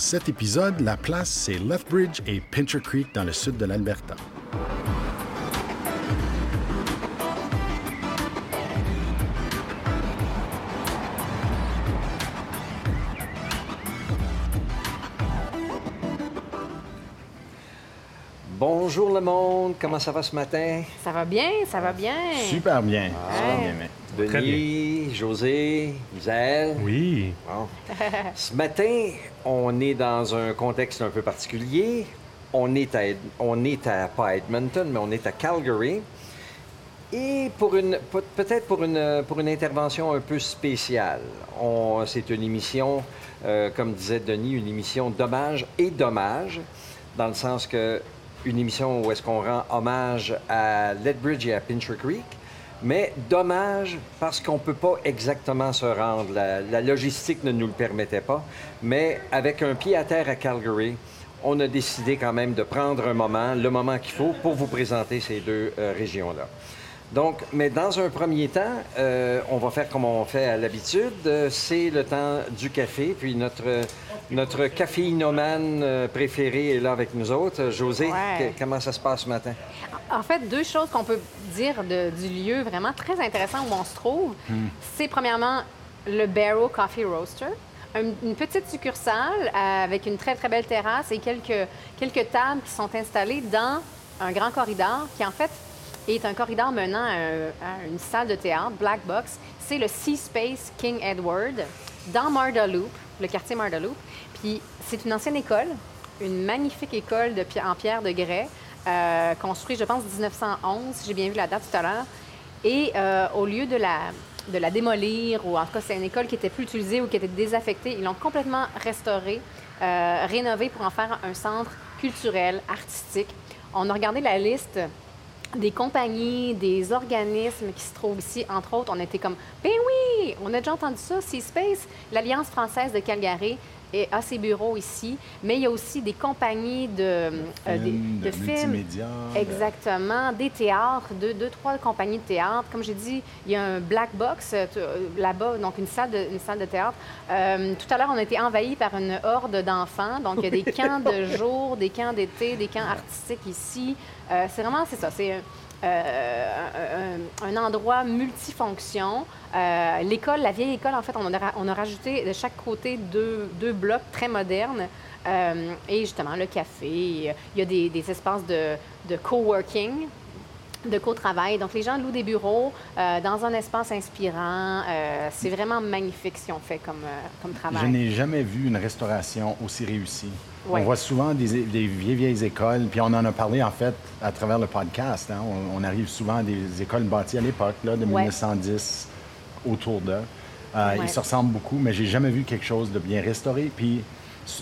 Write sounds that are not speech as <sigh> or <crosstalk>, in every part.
cet épisode, la place, c'est Lethbridge et Pincher Creek dans le sud de l'Alberta. Bonjour le monde, comment ça va ce matin? Ça va bien, ça va bien. Super bien. Super Ouais. bien, mais- Denis, José, Isaël. Oui. Bon. Ce matin, on est dans un contexte un peu particulier. On est à, on à pas Edmonton, mais on est à Calgary. Et pour une, peut- peut-être pour une, intervention un peu spéciale. C'est une émission, euh, comme disait Denis, une émission d'hommage et dommage, dans le sens que une émission où est-ce qu'on rend hommage à Lethbridge et à Pincher Creek, mais dommage parce qu'on ne peut pas exactement se rendre. La, la logistique ne nous le permettait pas. Mais avec un pied à terre à Calgary, on a décidé quand même de prendre un moment, le moment qu'il faut, pour vous présenter ces deux euh, régions-là. Donc, mais dans un premier temps, euh, on va faire comme on fait à l'habitude. Euh, c'est le temps du café. Puis notre, notre caféinomane préféré est là avec nous autres. José, Ouais. que- comment ça se passe ce matin? En fait, deux choses qu'on peut dire de- du lieu vraiment très intéressant où on se trouve. C'est premièrement le Barrow Coffee Roaster, un- une petite succursale euh, avec une très, très belle terrasse et quelques, quelques tables qui sont installées dans un grand corridor qui, en fait, est un corridor menant à, un- à une salle de théâtre, Black Box. C'est le Sea Space King Edward dans Marda-Loop, le quartier Marda-Loop. Puis c'est une ancienne école, une magnifique école de en pierre de grès, euh, construite, je pense, 1911. J'ai bien vu la date tout à l'heure. Et euh, au lieu de la, démolir, ou en tout cas, c'est une école qui était plus utilisée ou qui était désaffectée, ils l'ont complètement restaurée, euh, rénovée pour en faire un centre culturel, artistique. On a regardé la liste des compagnies, des organismes qui se trouvent ici. Entre autres, on était comme, ben oui, on a déjà entendu ça, Sea Space, l'Alliance française de Calgary et a ses bureaux ici, mais il y a aussi des compagnies de, euh, des- de de films. multimédia, Exactement, des théâtres, deux, deux, trois compagnies de théâtre. Comme j'ai dit, il y a un black box euh, euh, là-bas, donc une salle de, une salle de théâtre. Euh, tout à l'heure, on a été envahis par une horde d'enfants. Donc, il y a des <laughs> camps de jour, des camps d'été, des camps artistiques ici. Euh, c'est vraiment, c'est ça, c'est euh, un- endroit multifonction. Euh, l'école, la vieille école, en fait, on a, on a rajouté de chaque côté deux, deux blocs très modernes. Euh, et justement, le café, il y a des, espaces de, de coworking, de co-travail. Donc, les gens louent des bureaux dans un espace inspirant. C'est vraiment magnifique ce qu'ils ont fait comme, comme Je travail. n'ai jamais vu une restauration aussi réussie. Ouais. On voit souvent des, des vieilles, vieilles écoles, puis on en a parlé en fait à travers le podcast. hein. On, on arrive souvent à des écoles bâties à l'époque, là, de Ouais. 1910 autour d'eux. Euh, Ouais. Ils se ressemblent beaucoup, mais j'ai jamais vu quelque chose de bien restauré. Puis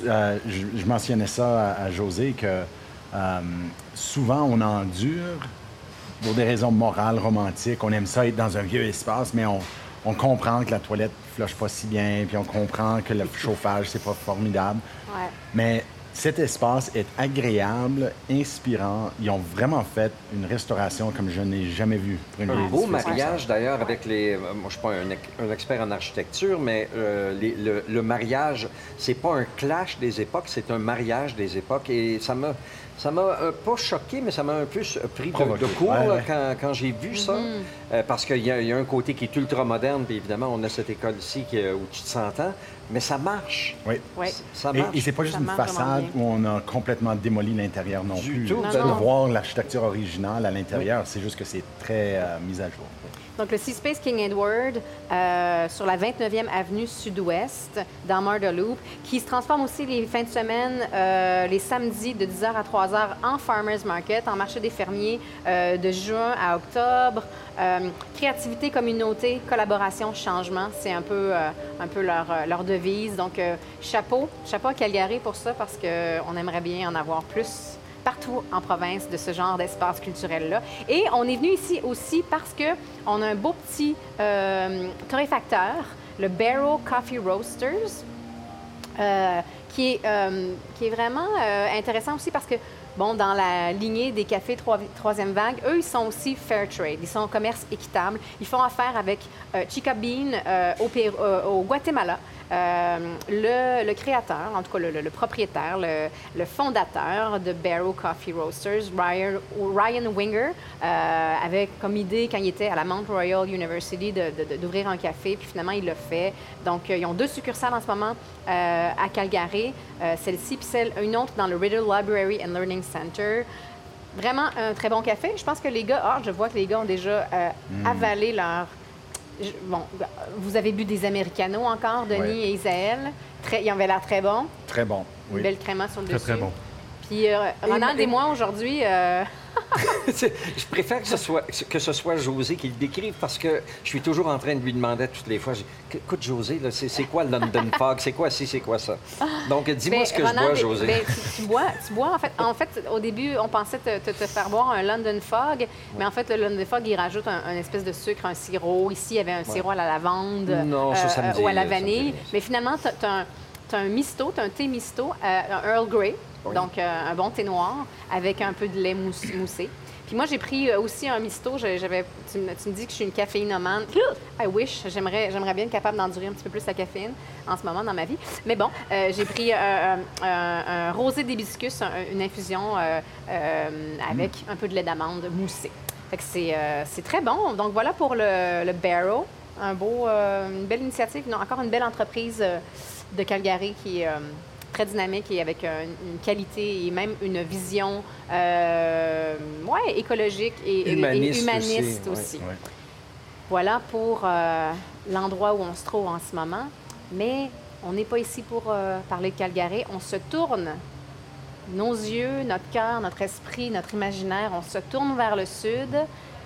euh, je, je mentionnais ça à, à José que euh, souvent on endure pour des raisons morales, romantiques. On aime ça être dans un vieux espace, mais on, on comprend que la toilette ne flush pas si bien, puis on comprend que le chauffage, c'est pas formidable. Ouais. Mais cet espace est agréable, inspirant. Ils ont vraiment fait une restauration comme je n'ai jamais vu. pour une Un beau mariage d'ailleurs avec les. euh, Moi, je suis pas un, ex- un expert en architecture, mais euh, les- le, le mariage, c'est pas un clash des époques, c'est un mariage des époques. Et ça m'a, ça m'a euh, pas choqué, mais ça m'a un peu pris de, court Ouais, là, ouais. quand, quand j'ai vu ça, Euh, parce qu'il y, a- il y a un côté qui est ultra moderne, puis évidemment, on a cette école ici qui, où tu te s'entends, mais ça marche. Oui. Ça Et, marche. et c'est pas juste Ça une façade où on a complètement démoli l'intérieur non Du plus. tout. Non, non. voir l'architecture originale à l'intérieur, c'est juste que c'est très euh, mis à jour. Donc, le Sea Space King Edward, euh, sur la 29e avenue sud-ouest, dans Marda Loop, qui se transforme aussi les fins de semaine, euh, les samedis de 10h à 3h en Farmers Market, en marché des fermiers, euh, de juin à octobre. Créativité, communauté, collaboration, changement, c'est un peu, un peu leur, leur devise. Donc, chapeau, chapeau à Calgary pour ça, parce qu'on aimerait bien en avoir plus partout en province de ce genre d'espace culturel-là. Et on est venu ici aussi parce que on a un beau petit euh, torréfacteur, le Barrow Coffee Roasters, euh, qui est, euh, qui est vraiment euh, intéressant aussi parce que, bon, dans la lignée des cafés troi- troisième vague, eux, ils sont aussi fair trade. Ils sont en commerce équitable. Ils font affaire avec euh, Chica Bean au Guatemala. Euh, le, le créateur, en tout cas le, propriétaire, le, fondateur de Barrow Coffee Roasters, Ryan, Ryan Winger, euh, avait comme idée quand il était à la Mount Royal University de- de- de- d'ouvrir un café, puis finalement il l'a fait. Donc euh, ils ont deux succursales en ce moment à Calgary, celle-ci puis celle, une autre dans le Riddle Library and Learning Center. Vraiment un très bon café. Je pense que les gars, ah, je vois que les gars ont déjà euh, avalé leur je- Bon, vous avez bu des Americanos encore, Denis Ouais. et Isaël. Très, ils avaient l'air très bons. Très bon. Une Oui. belle créma sur le Très, dessus. très bon. Puis euh, Ronald Et- et moi, aujourd'hui, euh, <laughs> je préfère que ce, soit, que ce soit José qui le décrive parce que je suis toujours en train de lui demander toutes les fois. Écoute, José, c'est, quoi le London <laughs> Fog? C'est quoi ci, c'est quoi ça? Donc, dis-moi ben, ce que Ronald, je bois, ben, José. ben, tu, tu bois, tu bois, en fait. En fait, au début, on pensait te, te- te faire boire un London Fog, mais en fait, le London Fog, il rajoute un, un espèce de sucre, un sirop. Ici, il y avait un sirop à la lavande euh, Non, ça, ça me dit- ou à la vanille. Mais finalement, tu as, un misto, tu as un thé misto, euh, un Earl Grey, Oui. donc euh, un bon thé noir avec un peu de lait mousse- moussé. Puis moi, j'ai pris euh, aussi un misto. J'avais, tu, me, tu me dis que je suis une caféinomane. <laughs> I wish. J'aimerais, j'aimerais bien être capable d'endurer un petit peu plus la caféine en ce moment dans ma vie. Mais bon, euh, j'ai pris euh, un, rosé d'hibiscus, un- une infusion avec un peu de lait d'amande moussé. Fait que c'est, très bon. Donc voilà pour le, le Barrow. Un beau, une belle initiative. Non, encore une belle entreprise de Calgary qui est très dynamique et avec une une qualité et même une vision euh, ouais, écologique et Humaniste aussi. Voilà pour euh, l'endroit où on se trouve en ce moment. Mais on n'est pas ici pour euh, parler de Calgary. On se tourne, nos yeux, notre cœur, notre esprit, notre imaginaire, on se tourne vers le sud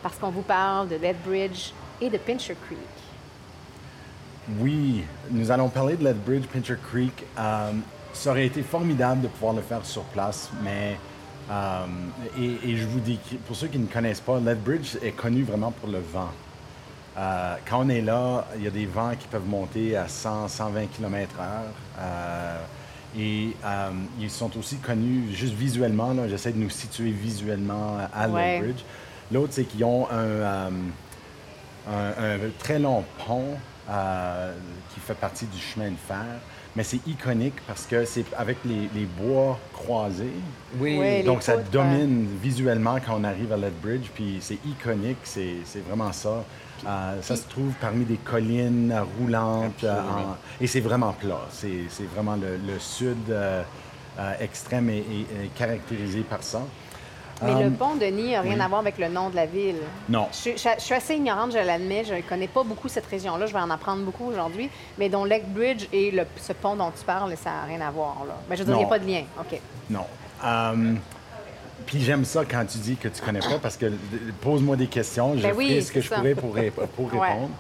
parce qu'on vous parle de Lethbridge et de Pincher Creek. Oui, nous allons parler de Lethbridge, Pincher Creek. Ça aurait été formidable de pouvoir le faire sur place, mais euh, et, et je vous dis, pour ceux qui ne connaissent pas, Lethbridge est connu vraiment pour le vent. Euh, quand on est là, il y a des vents qui peuvent monter à 100, 120 km/h. Et euh, ils sont aussi connus juste visuellement. J'essaie de nous situer visuellement à Ouais. Lethbridge. L'autre, c'est qu'ils ont un, euh, un, un très long pont euh, qui fait partie du chemin de fer. Mais c'est iconique parce que c'est avec les, les bois croisés. Oui. Oui, Donc ça poutres, domine visuellement quand on arrive à Lethbridge, puis c'est iconique, c'est c'est vraiment ça. Euh, ça se trouve parmi des collines roulantes euh, en- et c'est vraiment plat. C'est c'est vraiment le, le sud euh, euh, extrême est, est- est caractérisé par ça. Mais le Um, pont Denis n'a rien oui. à voir avec le nom de la ville. Non. Je, suis- je- je suis assez ignorante, je l'admets. Je ne connais pas beaucoup cette région-là. Je vais en apprendre beaucoup aujourd'hui. Mais dont Lethbridge et le- ce pont dont tu parles, ça n'a rien à voir. Là. Mais je veux dire, il n'y a pas de lien. OK. Non. Euh, puis j'aime ça quand tu dis que tu connais pas parce que pose-moi des questions, je Ben oui, ferai ce que je pourrais pour, ré- pour <laughs> Ouais. répondre.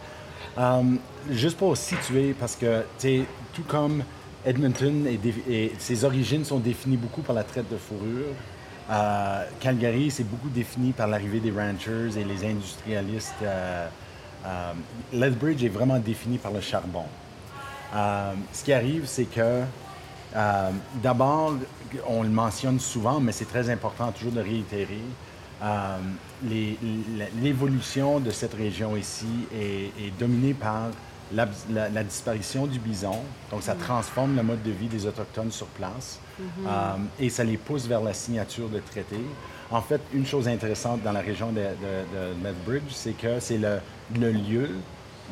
Euh, juste pour situer, parce que, tu sais, tout comme Edmonton, et ses origines sont définies beaucoup par la traite de fourrure, euh, Calgary, c'est beaucoup défini par l'arrivée des ranchers et les industrialistes. euh, euh, Lethbridge est vraiment défini par le charbon. Euh, ce qui arrive, c'est que d'abord, on le mentionne souvent, mais c'est très important toujours de réitérer. L'évolution de cette région ici est, est dominée par la, la- la disparition du bison. Donc, ça transforme le mode de vie des Autochtones sur place euh, et ça les pousse vers la signature de traités. En fait, une chose intéressante dans la région de, de, c'est que c'est le, le lieu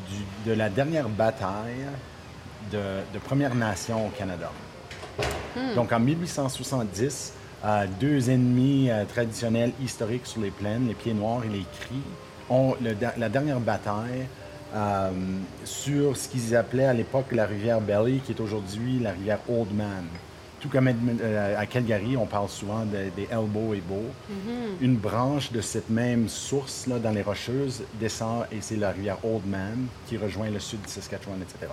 du- de la dernière bataille de, de Première Nation au Canada. Donc en 1870, euh, deux ennemis euh, traditionnels historiques sur les plaines, les Pieds Noirs et les Cris, ont le la dernière bataille euh, sur ce qu'ils appelaient à l'époque la rivière Belly, qui est aujourd'hui la rivière Old Man. Tout comme euh, à Calgary, on parle souvent de- des Elbow et Bow. Une branche de cette même source là, dans les Rocheuses descend et c'est la rivière Old Man qui rejoint le sud du Saskatchewan, etc.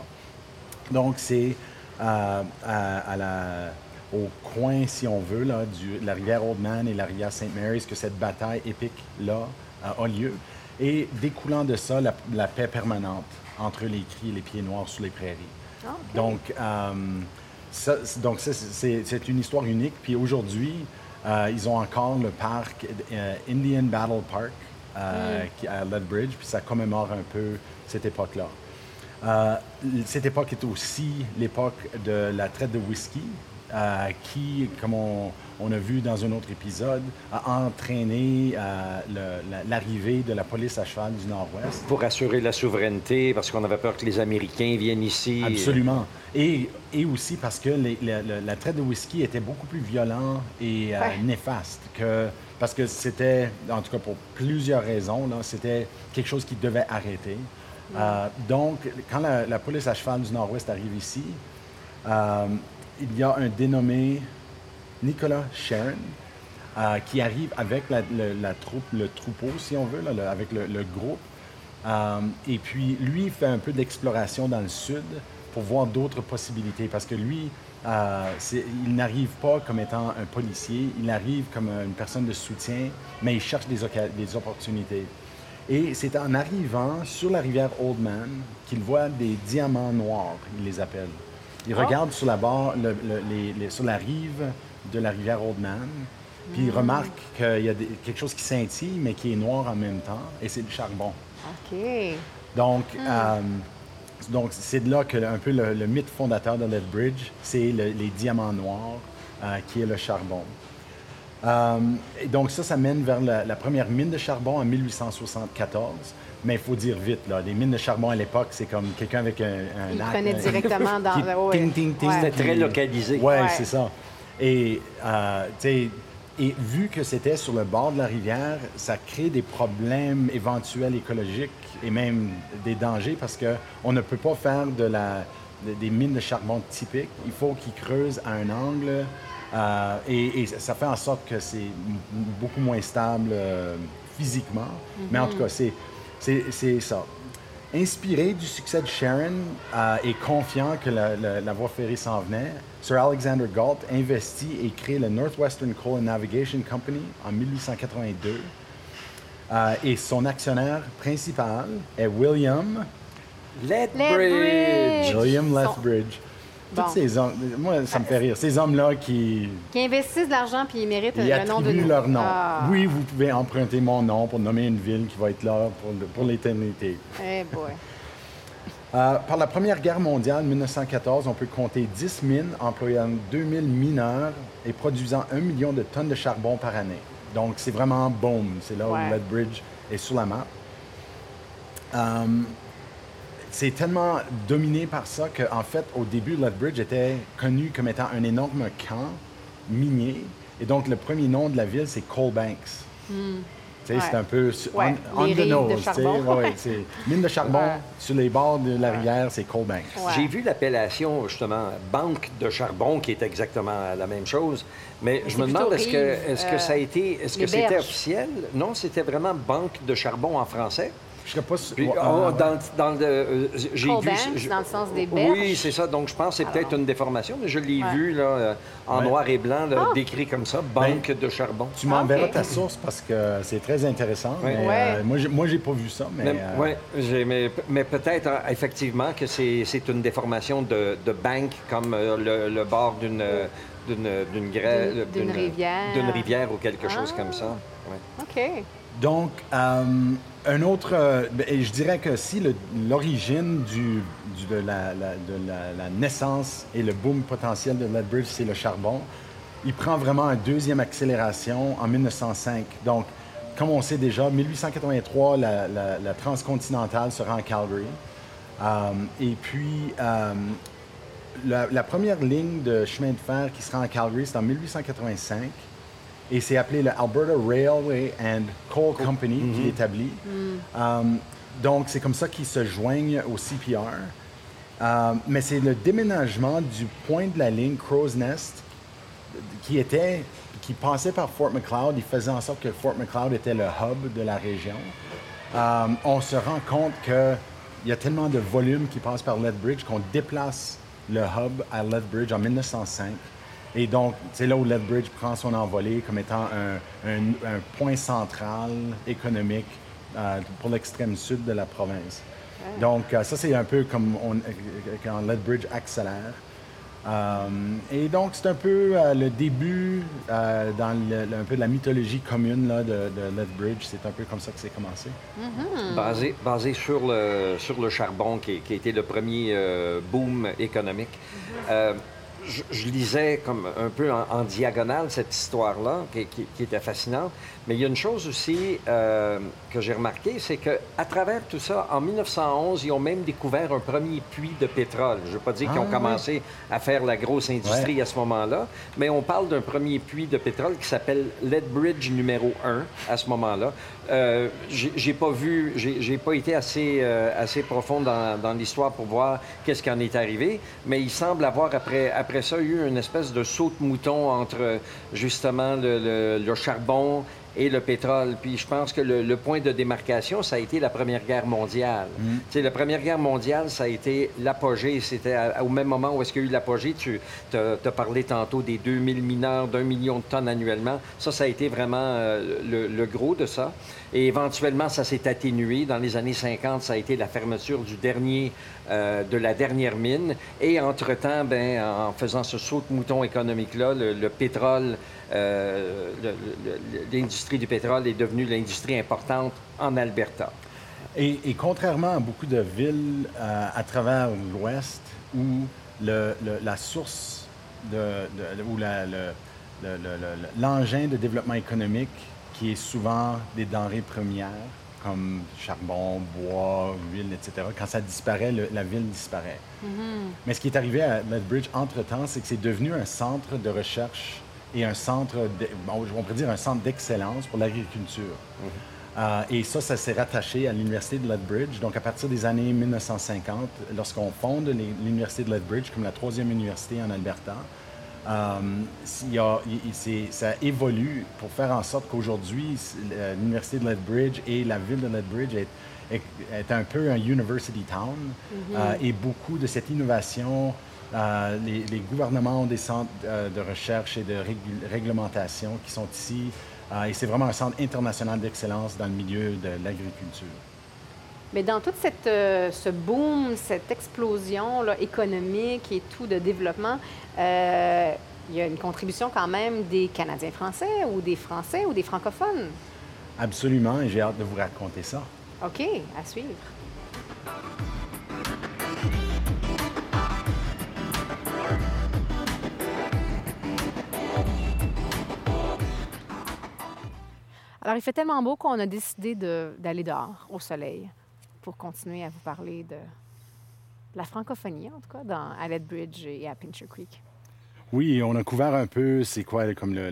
Donc, c'est euh, à, à la- au coin, si on veut, là, du, la rivière Oldman et la rivière St. Mary's que cette bataille épique-là euh, a lieu. Et découlant de ça, la, la paix permanente entre les cris et les pieds noirs sous les prairies. Ah. Donc, euh, ça, donc, c'est- une histoire unique. Puis aujourd'hui, euh, ils ont encore le parc euh, Indian Battle Park euh, qui- à Lethbridge, puis ça commémore un peu cette époque-là. Cette époque est aussi l'époque de la traite de whisky, euh, qui, comme on, on a vu dans un autre épisode, a entraîné euh, le- la- l'arrivée de la police à cheval du Nord-Ouest. Pour assurer la souveraineté, parce qu'on avait peur que les Américains viennent ici. Absolument. Et, et aussi parce que les- la, la- la traite de whisky était beaucoup plus violent et euh, Ouais. néfaste que parce que c'était, en tout cas pour plusieurs raisons, là, c'était quelque chose qui devait arrêter. Euh, donc, quand la, la police à cheval du Nord-Ouest arrive ici, euh, il y a un dénommé Nicolas Sharon euh, qui arrive avec la, le- troupe, le troupeau, si on veut, avec le, groupe. Euh, et puis, lui, il fait un peu d'exploration dans le sud pour voir d'autres possibilités. Parce que lui, euh, il n'arrive pas comme étant un policier, il arrive comme une personne de soutien, mais il cherche des, des opportunités. Et c'est en arrivant sur la rivière Oldman qu'il voit des diamants noirs, il les appelle. Il Oh. regarde sur la, barre, le- le- les- les- sur la rive de la rivière Oldman, puis il remarque qu'il y a des- quelque chose qui scintille, mais qui est noir en même temps, et c'est du charbon. OK. Donc, euh, donc c'est de là que le- un peu le, le mythe fondateur de Lethbridge, c'est le- les diamants noirs, euh, qui est le charbon. Euh, et donc ça, ça mène vers la, la première mine de charbon en 1874. Mais il faut dire vite, là, les mines de charbon à l'époque, c'est comme quelqu'un avec un, un Il arc, prenait un- directement <laughs> dans qui le- ouais. ting, ting, ting, Ouais. C'était très localisé. Ouais, Ouais. c'est ça. Et, euh, tu sais, et vu que c'était sur le bord de la rivière, ça crée des problèmes éventuels écologiques et même des dangers parce qu'on ne peut pas faire de la, de- des mines de charbon typiques. Il faut qu'ils creusent à un angle euh, et, et ça fait en sorte que c'est beaucoup moins stable euh, physiquement. Mais en tout cas, c'est c'est- ça. Inspiré du succès de Sharon euh, et confiant que la, la- la voie ferrée s'en venait, Sir Alexander Galt investit et crée le Northwestern Coal and Navigation Company en 1882. Euh, et son actionnaire principal est William, Lethbridge. Lethbridge. William Son- Lethbridge. Bon. Tous ces hommes, moi, ça me fait rire. Ces hommes-là qui, Qui investissent de l'argent puis ils méritent ils le nom de nous. leur nom. Ah. Oui, vous pouvez emprunter mon nom pour nommer une ville qui va être là pour, l'éternité. Eh boy. Euh, par la Première Guerre mondiale, 1914, on peut compter 10 mines employant 2000 mineurs et produisant 1 million de tonnes de charbon par année. Donc, c'est vraiment boom. C'est là Ouais. où Lethbridge est sur la map. Euh, c'est tellement dominé par ça qu'en fait, au début, Lethbridge était connu comme étant un énorme camp minier. Et donc, le premier nom de la ville, c'est Coalbanks. Tu sais, Ouais. C'est un peu Ouais, on, the nose. tu sais. charbon. Ouais, mine de charbon Ouais. sur les bords de la rivière, c'est Coalbanks. Ouais. J'ai vu l'appellation, justement, banque de charbon, qui est exactement la même chose. Mais je me demande, est-ce que, que euh, ça a été, est-ce que c'était officiel? Non, c'était vraiment banque de charbon en français. Je serais pas sûr. Puis, oh, dans, dans le, euh, j'ai vu, je- dans le sens des berges. Oui, c'est ça. Donc, je pense que c'est peut-être une déformation, mais je l'ai Ouais. vu là, euh, en Ouais. noir et blanc, là, Ah. décrit comme ça, banque de charbon. Tu m'enverras Ah, ta source parce que c'est très intéressant. Ouais. mais, Ouais. euh, moi, j'ai, moi, j'ai pas vu ça, mais. Mais, euh, ouais, j'ai- mais, mais peut-être effectivement que c'est c'est une déformation de, de banque comme euh, le, le bord d'une d'une d'une gra- D'une- d'une rivière. d'une rivière ou quelque chose Ah. comme ça. Ouais. OK. Donc, euh, un autre. euh, ben, je dirais que si l'origine du, de, la, naissance et le boom potentiel de Lethbridge, c'est le charbon, il prend vraiment une deuxième accélération en 1905. Donc, comme on sait déjà, 1883, la, transcontinentale se rend à Calgary. Euh, et puis, euh, la, la première ligne de chemin de fer qui se rend à Calgary, c'est en 1885. Et c'est appelé le Alberta Railway and Coal Company qui l'établit. Euh, donc, c'est comme ça qu'ils se joignent au CPR. Euh, mais c'est le déménagement du point de la ligne Crow's Nest qui était qui passait par Fort McLeod. Il faisait en sorte que Fort McLeod était le hub de la région. Euh, on se rend compte qu'il y a tellement de volume qui passe par Lethbridge qu'on déplace le hub à Lethbridge en 1905. Et donc, c'est là où Lethbridge prend son envolée comme étant un, un- un point central économique euh, pour l'extrême sud de la province. Donc, euh, ça, c'est un peu comme on- euh, quand Lethbridge accélère. Euh, et donc, c'est un peu euh, le début euh, dans le- un peu de la mythologie commune là, de, de Lethbridge. C'est un peu comme ça que c'est commencé. Basé, basé sur, le, sur le charbon, qui, qui a été le premier euh, boom économique. Euh, je, je lisais comme un peu en, en diagonale cette histoire-là, qui, qui- qui était fascinante. Mais il y a une chose aussi euh, que j'ai remarqué, c'est qu'à travers tout ça, en 1911, ils ont même découvert un premier puits de pétrole. Je ne veux pas dire qu'ils Ah, ont oui. commencé à faire la grosse industrie à ce moment-là, mais on parle d'un premier puits de pétrole qui s'appelle Lethbridge numéro 1 à ce moment-là. Euh, j'ai pas vu, j'ai j'ai pas été assez, euh, assez profond dans, dans l'histoire pour voir qu'est-ce qui en est arrivé, mais il semble avoir après, après ça eu une espèce de saut de mouton entre justement le charbon et le pétrole. Puis je pense que le, le point de démarcation, ça a été la Première Guerre mondiale. Tu sais, la Première Guerre mondiale, ça a été l'apogée. C'était au même moment où est-ce qu'il y a eu l'apogée. Tu as, parlé tantôt des 2000 mineurs, d'un million de tonnes annuellement. Ça, ça a été vraiment euh, le, le gros de ça. Et éventuellement, ça s'est atténué. Dans les années 50, ça a été la fermeture du dernier, euh, de la dernière mine. Et entre-temps, ben, en faisant ce saut de mouton économique-là, le, le pétrole, euh, l'industrie du pétrole est devenue l'industrie importante en Alberta. Et, et contrairement à beaucoup de villes euh, à travers l'Ouest où le- le- la source de, de- ou la- le- le- le- le- l'engin de développement économique qui est souvent des denrées premières comme charbon, bois, huile, etc., quand ça disparaît, le- la ville disparaît. Mais ce qui est arrivé à Lethbridge entre-temps, c'est que c'est devenu un centre de recherche et un centre, de- bon, on pourrait dire un centre d'excellence pour l'agriculture. Euh, et ça, ça s'est rattaché à l'Université de Lethbridge. Donc, à partir des années 1950, lorsqu'on fonde l'Université de Lethbridge comme la troisième université en Alberta, euh, il y a- il- il- c'est- ça évolue pour faire en sorte qu'aujourd'hui, l'Université de Lethbridge et la ville de Lethbridge est, est- est un peu un university town. Euh, et beaucoup de cette innovation, euh, les, les gouvernements ont des centres euh, de recherche et de réglementation qui sont ici. Euh, et c'est vraiment un centre international d'excellence dans le milieu de l'agriculture. Mais dans tout cette, ce boom, cette explosion là, économique et tout de développement, il y a une contribution quand même des Canadiens français ou des Français ou des francophones? Absolument, et j'ai hâte de vous raconter ça. OK, à suivre. Alors, il fait tellement beau qu'on a décidé d'aller dehors, au soleil, pour continuer à vous parler de la francophonie, en tout cas, dans, à Lethbridge et à Pincher Creek. Oui, on a couvert un peu c'est quoi comme les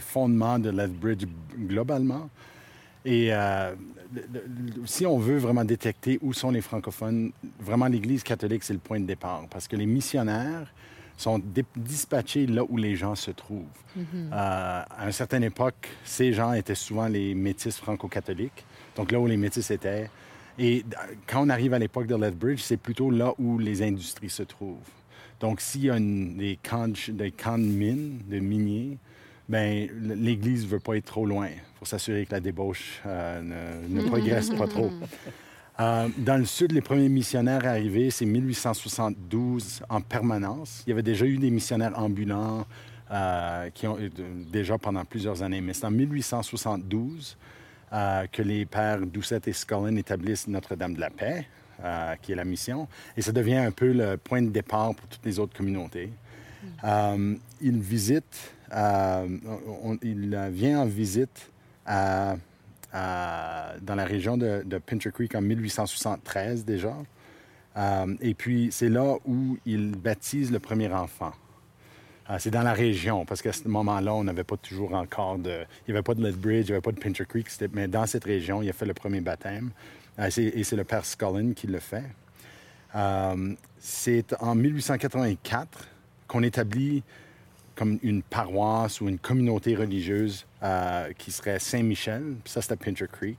fondements de Lethbridge globalement. Et euh, si on veut vraiment détecter où sont les francophones, vraiment l'Église catholique, c'est le point de départ. Parce que les missionnaires sont dispatchés là où les gens se trouvent. Euh, à une certaine époque, ces gens étaient souvent les métis franco-catholiques, donc là où les métis étaient. Et quand on arrive à l'époque de Lethbridge, c'est plutôt là où les industries se trouvent. Donc, s'il y a une- des, camps de, des camps de mines, de miniers, ben, l'Église ne veut pas être trop loin pour s'assurer que la débauche euh, ne, ne <laughs> progresse pas trop. <laughs> Euh, dans le sud, les premiers missionnaires arrivés, c'est 1872 en permanence. Il y avait déjà eu des missionnaires ambulants euh, qui ont euh, déjà pendant plusieurs années, mais c'est en 1872 euh, que les pères Doucette et Scullin établissent Notre-Dame de la Paix, qui est la mission, et ça devient un peu le point de départ pour toutes les autres communautés. Il visite, euh, on- il vient en visite à- dans la région de, de Pincher Creek en 1873 déjà. Euh, et puis, c'est là où il baptise le premier enfant. Euh, c'est dans la région, parce qu'à ce moment-là, on n'avait pas toujours encore de... Il n'y avait pas de Lethbridge, il n'y avait pas de Pincher Creek, mais dans cette région, il a fait le premier baptême. Euh, et c'est le père Scullin qui le fait. C'est en 1884 qu'on établit comme une paroisse ou une communauté religieuse euh, qui serait Saint-Michel. Ça, c'était Pincher Creek.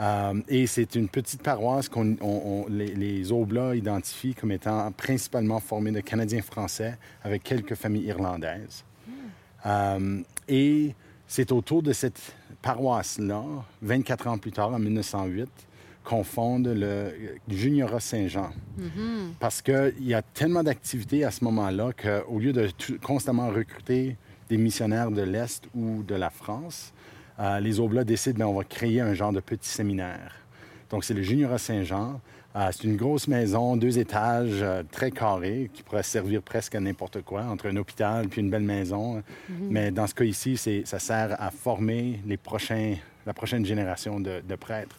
Euh, et c'est une petite paroisse que les, les Oblats identifient comme étant principalement formée de Canadiens français avec quelques familles irlandaises. Euh, et c'est autour de cette paroisse-là, 24 ans plus tard, en 1908, confondent le Juniorat Saint-Jean. Parce qu'il y a tellement d'activités à ce moment-là qu'au lieu de constamment recruter des missionnaires de l'Est ou de la France, euh, les Oblats décident ben, on va créer un genre de petit séminaire. Donc, c'est le Juniorat Saint-Jean. Euh, c'est une grosse maison, deux étages, euh, très carré, qui pourrait servir presque à n'importe quoi, entre un hôpital puis une belle maison. Mais dans ce cas ici, ça sert à former les prochains, la prochaine génération de, de prêtres.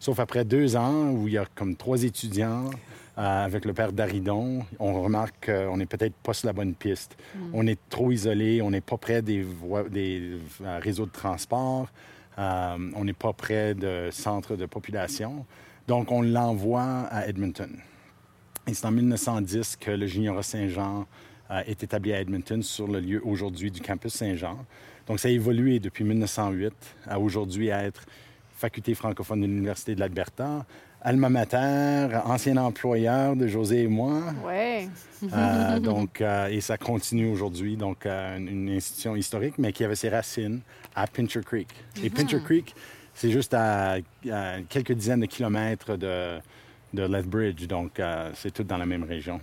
Sauf après deux ans où il y a comme trois étudiants euh, avec le père Daridon, on remarque qu'on n'est peut-être pas sur la bonne piste. On est trop isolé, on n'est pas près des, voies- des euh, réseaux de transport, euh, on n'est pas près de centres de population. Donc, on l'envoie à Edmonton. Et c'est en 1910 que le Juniorat Saint-Jean est établi à Edmonton sur le lieu aujourd'hui du campus Saint-Jean. Donc, ça a évolué depuis 1908 à aujourd'hui à être faculté francophone de l'Université de l'Alberta, alma mater, ancien employeur de José et moi. Ouais. Euh, <laughs> donc, euh, et ça continue aujourd'hui, donc euh, une, institution historique, mais qui avait ses racines à Pincher Creek. Et Pincher Creek, c'est juste à, à quelques dizaines de kilomètres de, de Lethbridge, donc c'est tout dans la même région.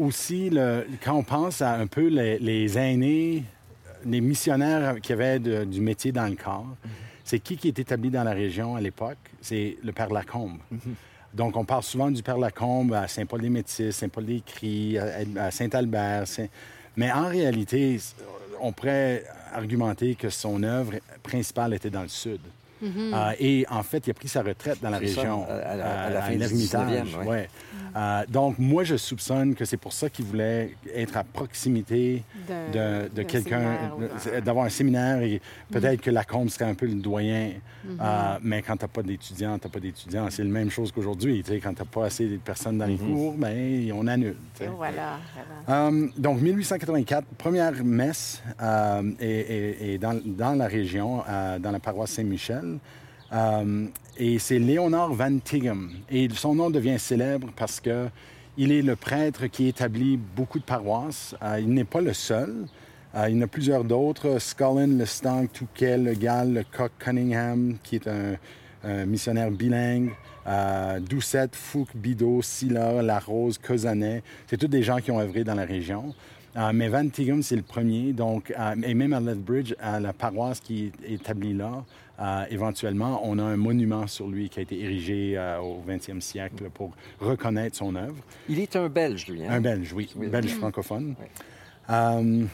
Aussi, le- quand on pense à un peu les, les aînés, les missionnaires qui avaient de- du métier dans le corps, c'est qui qui est établi dans la région à l'époque? C'est le Père Lacombe. Donc, on parle souvent du Père Lacombe à Saint-Paul-des-Métis, Saint-Paul-des-Cris, à Saint-Albert. Saint- Mais en réalité, on pourrait argumenter que son œuvre principale était dans le sud. Euh, et en fait, il a pris sa retraite dans la ça, région, à- la- à la fin du l'Ermitage. 19e, ouais. ouais. Euh, donc, moi, je soupçonne que c'est pour ça qu'il voulait être à proximité D'un- de, quelqu'un, d'avoir un séminaire et peut-être que Lacombe serait un peu le doyen. Mhm. Euh, mais quand tu n'as pas d'étudiants, tu n'as pas d'étudiants. C'est la même chose qu'aujourd'hui. tu sais, Quand tu n'as pas assez de personnes dans les cours, ben, on annule. Voilà. voilà. Euh, donc, 1884, première messe euh, est dans, dans la région, euh, dans la paroisse Saint-Michel. Euh, et c'est Léonard Van Tighem. Et son nom devient célèbre parce que il est le prêtre qui établit beaucoup de paroisses. Euh, il n'est pas le seul. Euh, il y en a plusieurs d'autres. Scullin, Le Stank, Touquet, Le Gall, Le Coq, Cunningham, qui est un, missionnaire bilingue. Euh, Doucette, Fouque, Bidot, Silla, La Rose. C'est tous des gens qui ont œuvré dans la région. Mais Van Tighem, c'est le premier. Donc, et même à Lethbridge, à la paroisse qui est établie là, euh, éventuellement, on a un monument sur lui qui a été érigé euh, au 20e siècle pour reconnaître son œuvre. Il est un Belge, lui. Hein? Un Belge, oui, Oui. Belge francophone. Oui. Euh,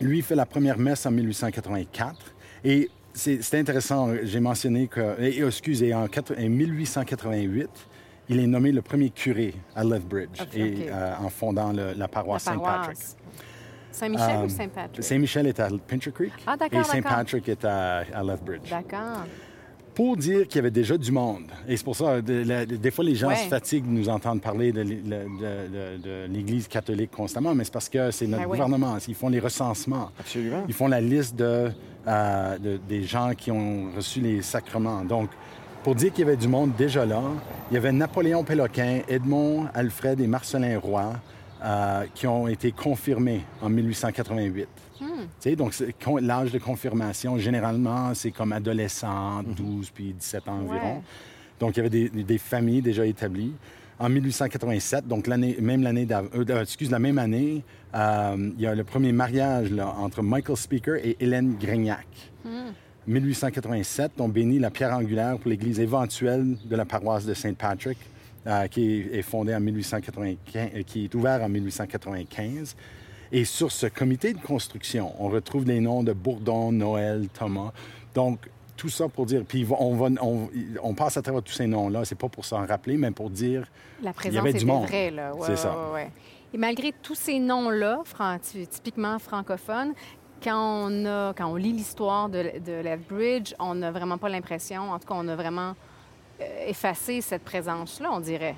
lui fait la première messe en 1884. Et c'est intéressant, j'ai mentionné que, et, excusez, en, quatre- en 1888, il est nommé le premier curé à Lethbridge Ok, et, en fondant le- La paroisse Saint-Patrick. Saint-Michel Euh, ou Saint-Patrick? Saint-Michel est à Pincher Creek Ah, d'accord, et. Saint-Patrick est à, à Lethbridge. D'accord. Pour dire qu'il y avait déjà du monde. Et c'est pour ça, de- la- des fois, les gens Ouais. se fatiguent de nous entendre parler de, l'É- le- de- de- de l'Église catholique constamment, mais c'est parce que c'est notre Ben gouvernement. Ils font les recensements. Absolument. Ils font la liste de, euh, de- des gens qui ont reçu les sacrements. Donc, pour dire qu'il y avait du monde déjà là, il y avait Napoléon Péloquin, Edmond Alfred et Marcelin Roy euh, qui ont été confirmés en 1888. Tu sais, donc, l'âge de confirmation, généralement, c'est comme adolescent, 12 puis 17 ans environ. Ouais. Donc, il y avait des, des familles déjà établies. En 1887, donc l'année, même l'année euh, euh, excuse, la même année, euh, il y a le premier mariage là, entre Michael Speaker et Hélène Grignac. 1887, on bénit la pierre angulaire pour l'église éventuelle de la paroisse de Saint-Patrick, euh, qui est, fondée en 1895, euh, qui est ouvert en 1895. Et sur ce comité de construction, on retrouve les noms de Bourdon, Noël, Thomas. Donc, tout ça pour dire, puis on, va, on, on passe à travers tous ces noms-là, c'est pas pour s'en rappeler, mais pour dire La il y présence avait du monde. vraie, là. Ouais, C'est ouais, ça. ouais. Et malgré tous ces noms-là, fran- typiquement francophones, quand on, a, quand on lit l'histoire de, de Lethbridge, on n'a vraiment pas l'impression, en tout cas, on a vraiment euh, effacé cette présence-là, on dirait.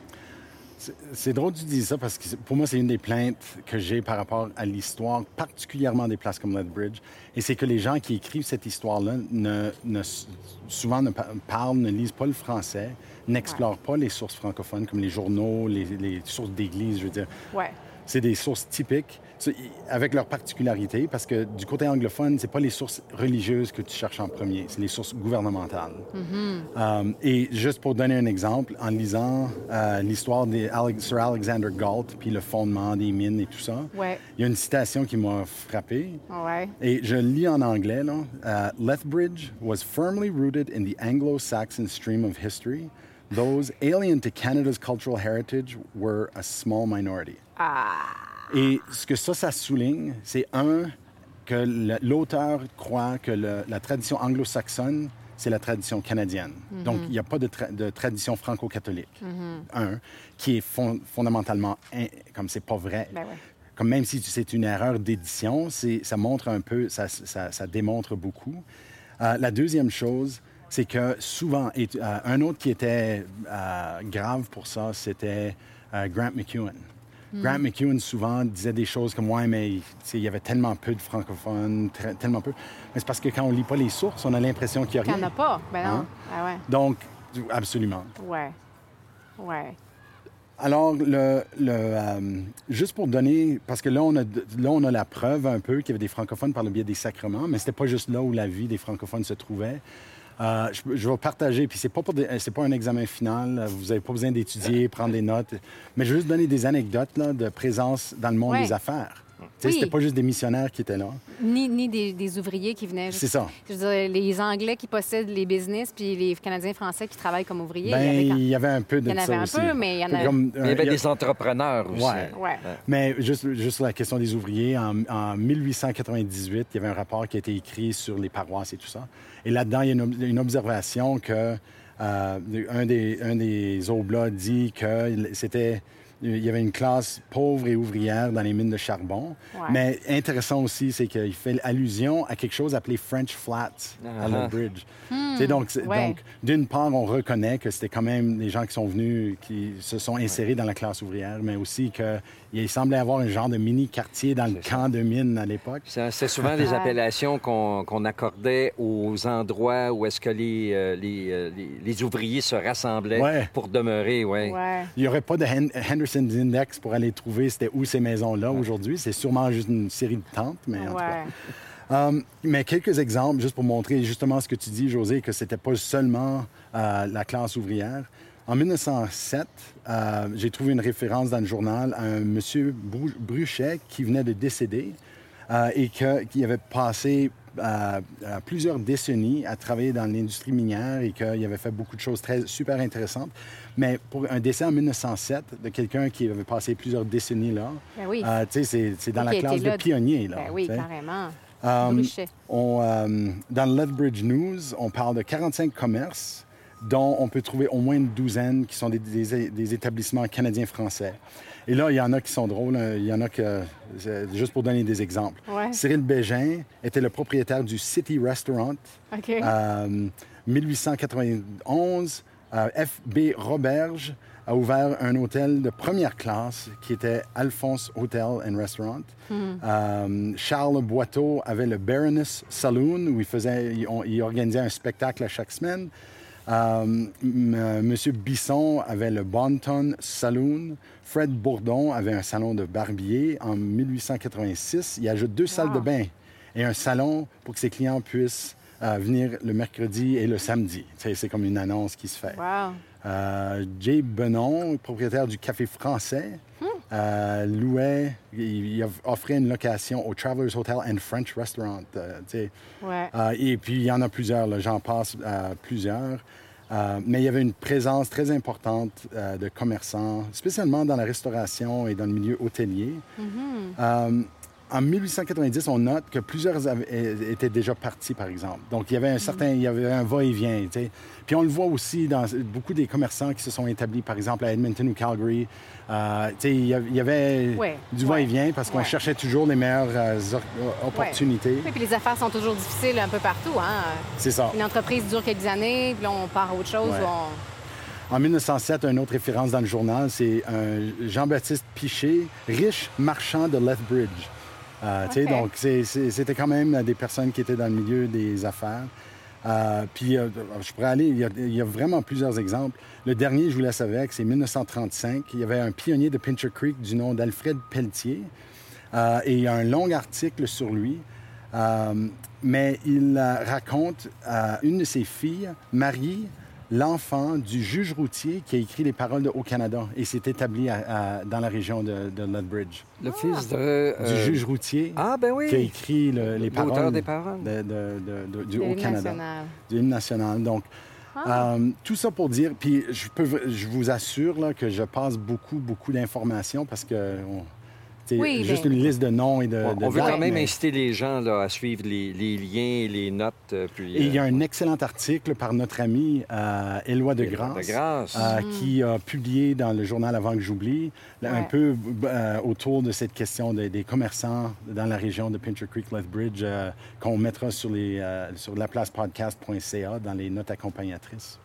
C'est- drôle que tu dises ça parce que pour moi, c'est une des plaintes que j'ai par rapport à l'histoire, particulièrement des places comme Lethbridge. Et c'est que les gens qui écrivent cette histoire-là ne, ne- souvent ne pa- parlent, ne lisent pas le français, n'explorent pas les sources francophones comme les journaux, les, les sources d'église, je veux dire. Ouais. c'est des sources typiques avec leurs particularités, parce que du côté anglophone, c'est pas les sources religieuses que tu cherches en premier, c'est les sources gouvernementales. Euh, et juste pour donner un exemple, en lisant euh, l'histoire de Sir Alexander Galt, puis le fondement des mines et tout ça, Ouais. il y a une citation qui m'a frappé. Ouais. Et je lis en anglais. Là. Euh, Lethbridge was firmly rooted in the Anglo-Saxon stream of history. Those alien to Canada's cultural heritage were a small minority. Et ce que ça, ça souligne, c'est un, que l'auteur croit que le- la tradition anglo-saxonne, c'est la tradition canadienne. Donc, il n'y a pas de, tra- de tradition franco-catholique. Un, qui est fon- fondamentalement, in- comme c'est pas vrai. Ben ouais. Comme même si c'est une erreur d'édition, ça montre un peu, ça, ça- ça démontre beaucoup. Euh, la deuxième chose, c'est que souvent, et, euh, un autre qui était euh, grave pour ça, c'était Grant McEwen. Grant McEwen souvent disait des choses comme ouais, mais il y avait tellement peu de francophones, tellement peu. Mais c'est parce que quand on lit pas les sources, on a l'impression qu'il n'y a Qu'il rien. n'y en a pas. Ben non. Hein? Ah ouais. Donc, absolument. Ouais. Ouais. Alors, le, le, euh, juste pour donner, parce que là on, a, là, on a la preuve un peu qu'il y avait des francophones par le biais des sacrements, mais c'était pas juste là où la vie des francophones se trouvait. Euh, je, je vais partager, puis c'est pas pour c'est pas un examen final, vous n'avez pas besoin d'étudier, prendre des notes, mais je vais juste donner des anecdotes là, de présence dans le monde Ouais. des affaires. Oui. C'était pas juste des missionnaires qui étaient là. Ni, ni des, des ouvriers qui venaient. C'est ça. Je veux dire, les Anglais qui possèdent les business, puis les Canadiens français qui travaillent comme ouvriers. Ben, il y avait quand- il y avait un peu de Il y en ça avait un aussi. peu, mais il y en a- Comme, Mais il y euh, avait a- des entrepreneurs aussi. Ouais. Ouais. Mais juste, juste sur la question des ouvriers, en, en 1898, il y avait un rapport qui a été écrit sur les paroisses et tout ça. Et là-dedans, il y a une, une observation que euh, un, des, un des oblats dit que c'était il y avait une classe pauvre et ouvrière dans les mines de charbon. Ouais. Mais intéressant aussi, c'est qu'il fait allusion à quelque chose appelé French Flats à Ah. Donc, c'est- Hmm. ouais. donc, d'une part, on reconnaît que c'était quand même des gens qui sont venus, qui se sont insérés dans la classe ouvrière, mais aussi qu'il semblait avoir un genre de mini-quartier dans le camp de mine à l'époque. C'est souvent des Ouais. appellations qu'on accordait aux endroits où est-ce que les, euh, les, euh, les- les ouvriers se rassemblaient Ouais. pour demeurer. Ouais. Ouais. Il n'y aurait pas de Hen- Henderson's Index pour aller trouver c'était où ces maisons-là aujourd'hui. C'est sûrement juste une série de tentes, mais en tout cas. Um, mais quelques exemples, juste pour montrer justement ce que tu dis, José, que c'était pas seulement euh, la classe ouvrière. En 1907, euh, j'ai trouvé une référence dans le journal à un monsieur Bruchet qui venait de décéder euh, et que- qui avait passé euh, plusieurs décennies à travailler dans l'industrie minière et qu'il avait fait beaucoup de choses très super intéressantes. Mais pour un décès en 1907 de quelqu'un qui avait passé plusieurs décennies là, Ben oui. c'est- dans la classe de pionniers. Là, Ben oui, carrément. Um, on, dans le Lethbridge News, on parle de 45 commerces dont on peut trouver au moins une douzaine qui sont des, des- des établissements canadiens-français. Et là, il y en a qui sont drôles. hein. Il y en a que, c'est- juste pour donner des exemples. Ouais. Cyril Bégin était le propriétaire du City Restaurant. OK. Euh, 1891, euh, F.B. Roberge a ouvert un hôtel de première classe qui était Alphonse Hotel and Restaurant. Euh, Charles Boiteau avait le Baroness Saloon où il, faisait, il, on- il organisait un spectacle à chaque semaine. Euh, euh, Monsieur Bisson avait le Bonton Saloon. Fred Bourdon avait un salon de barbier. En 1886, il ajoute deux salles de bain et un salon pour que ses clients puissent euh, venir le mercredi et le samedi. C'est comme une annonce qui se fait. Wow. Euh, Jay Benon, propriétaire du Café Français, euh, louait, il, il offrait une location au Travelers Hotel and French Restaurant. euh. Ouais. Euh, et puis, il y en a plusieurs, j'en passe plusieurs. Euh, mais il y avait une présence très importante euh, de commerçants, spécialement dans la restauration et dans le milieu hôtelier. Euh, en 1890, on note que plusieurs étaient déjà partis, par exemple. Donc, il y avait un certain, il y avait un va-et-vient. Puis on le voit aussi dans beaucoup des commerçants qui se sont établis, par exemple, à Edmonton ou Calgary. Euh, tu sais, il y avait- Ouais, du ouais, va-et-vient parce qu'on ouais. cherchait toujours les meilleures euh, or- opportunités. Oui, puis les affaires sont toujours difficiles un peu partout. Hein? C'est ça. Une entreprise dure quelques années, puis là, on part à autre chose. On- En 1907, une autre référence dans le journal, c'est un Jean-Baptiste Piché, riche marchand de Lethbridge. Euh. Donc, c'était quand même des personnes qui étaient dans le milieu des affaires. Euh, puis, euh, je pourrais aller, il y, a, il y, a, vraiment plusieurs exemples. Le dernier, je vous laisse avec, c'est 1935. Il y avait un pionnier de Pincher Creek du nom d'Alfred Pelletier. Et il y a un long article sur lui. Mais il raconte à une de ses filles, Marie, l'enfant du juge routier qui a écrit les paroles de Haut-Canada et s'est établi à, à, dans la région de, de Lethbridge. Le ah. fils de, euh... du juge routier ah, ben oui. qui a écrit le, les paroles, des paroles. De, de, du Haut-Canada. Du hymne national. Donc, ah. euh, tout ça pour dire, puis je, peux, je vous assure là, que je passe beaucoup, beaucoup d'informations parce que... On, oui, juste ben... une liste de noms et de. On, de on veut quand même mais... inciter les gens là, à suivre les, les, liens et les notes. Euh, puis, et il y a un excellent article par notre ami euh, Éloi de Grasse. Euh, mm. qui a publié dans le journal Avant que j'oublie, ouais. un peu euh, autour de cette question de, des commerçants dans la région de Pincher Creek, Lethbridge, euh, qu'on mettra sur, les, euh, sur laplacepodcast.ca dans les notes accompagnatrices.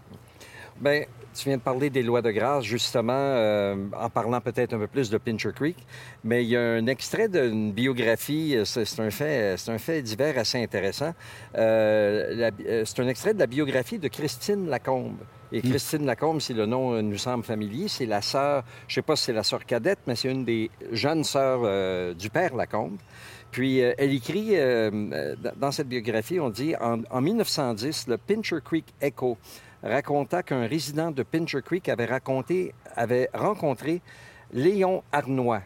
Bien, tu viens de parler des lois de grâce, justement, euh, en parlant peut-être un peu plus de Pincher Creek, mais il y a un extrait d'une biographie, c'est un fait, c'est un fait divers assez intéressant. Euh, c'est un extrait de la biographie de Christine Lacombe. Et Christine Lacombe, si le nom nous semble familier, c'est la sœur, je sais pas si c'est la sœur cadette, mais c'est une des jeunes sœurs euh, du père Lacombe. Puis euh, elle écrit euh, dans cette biographie, on dit en, en 1910, le Pincher Creek Echo raconta qu'un résident de Pincher Creek avait, rencontré Léon Arnois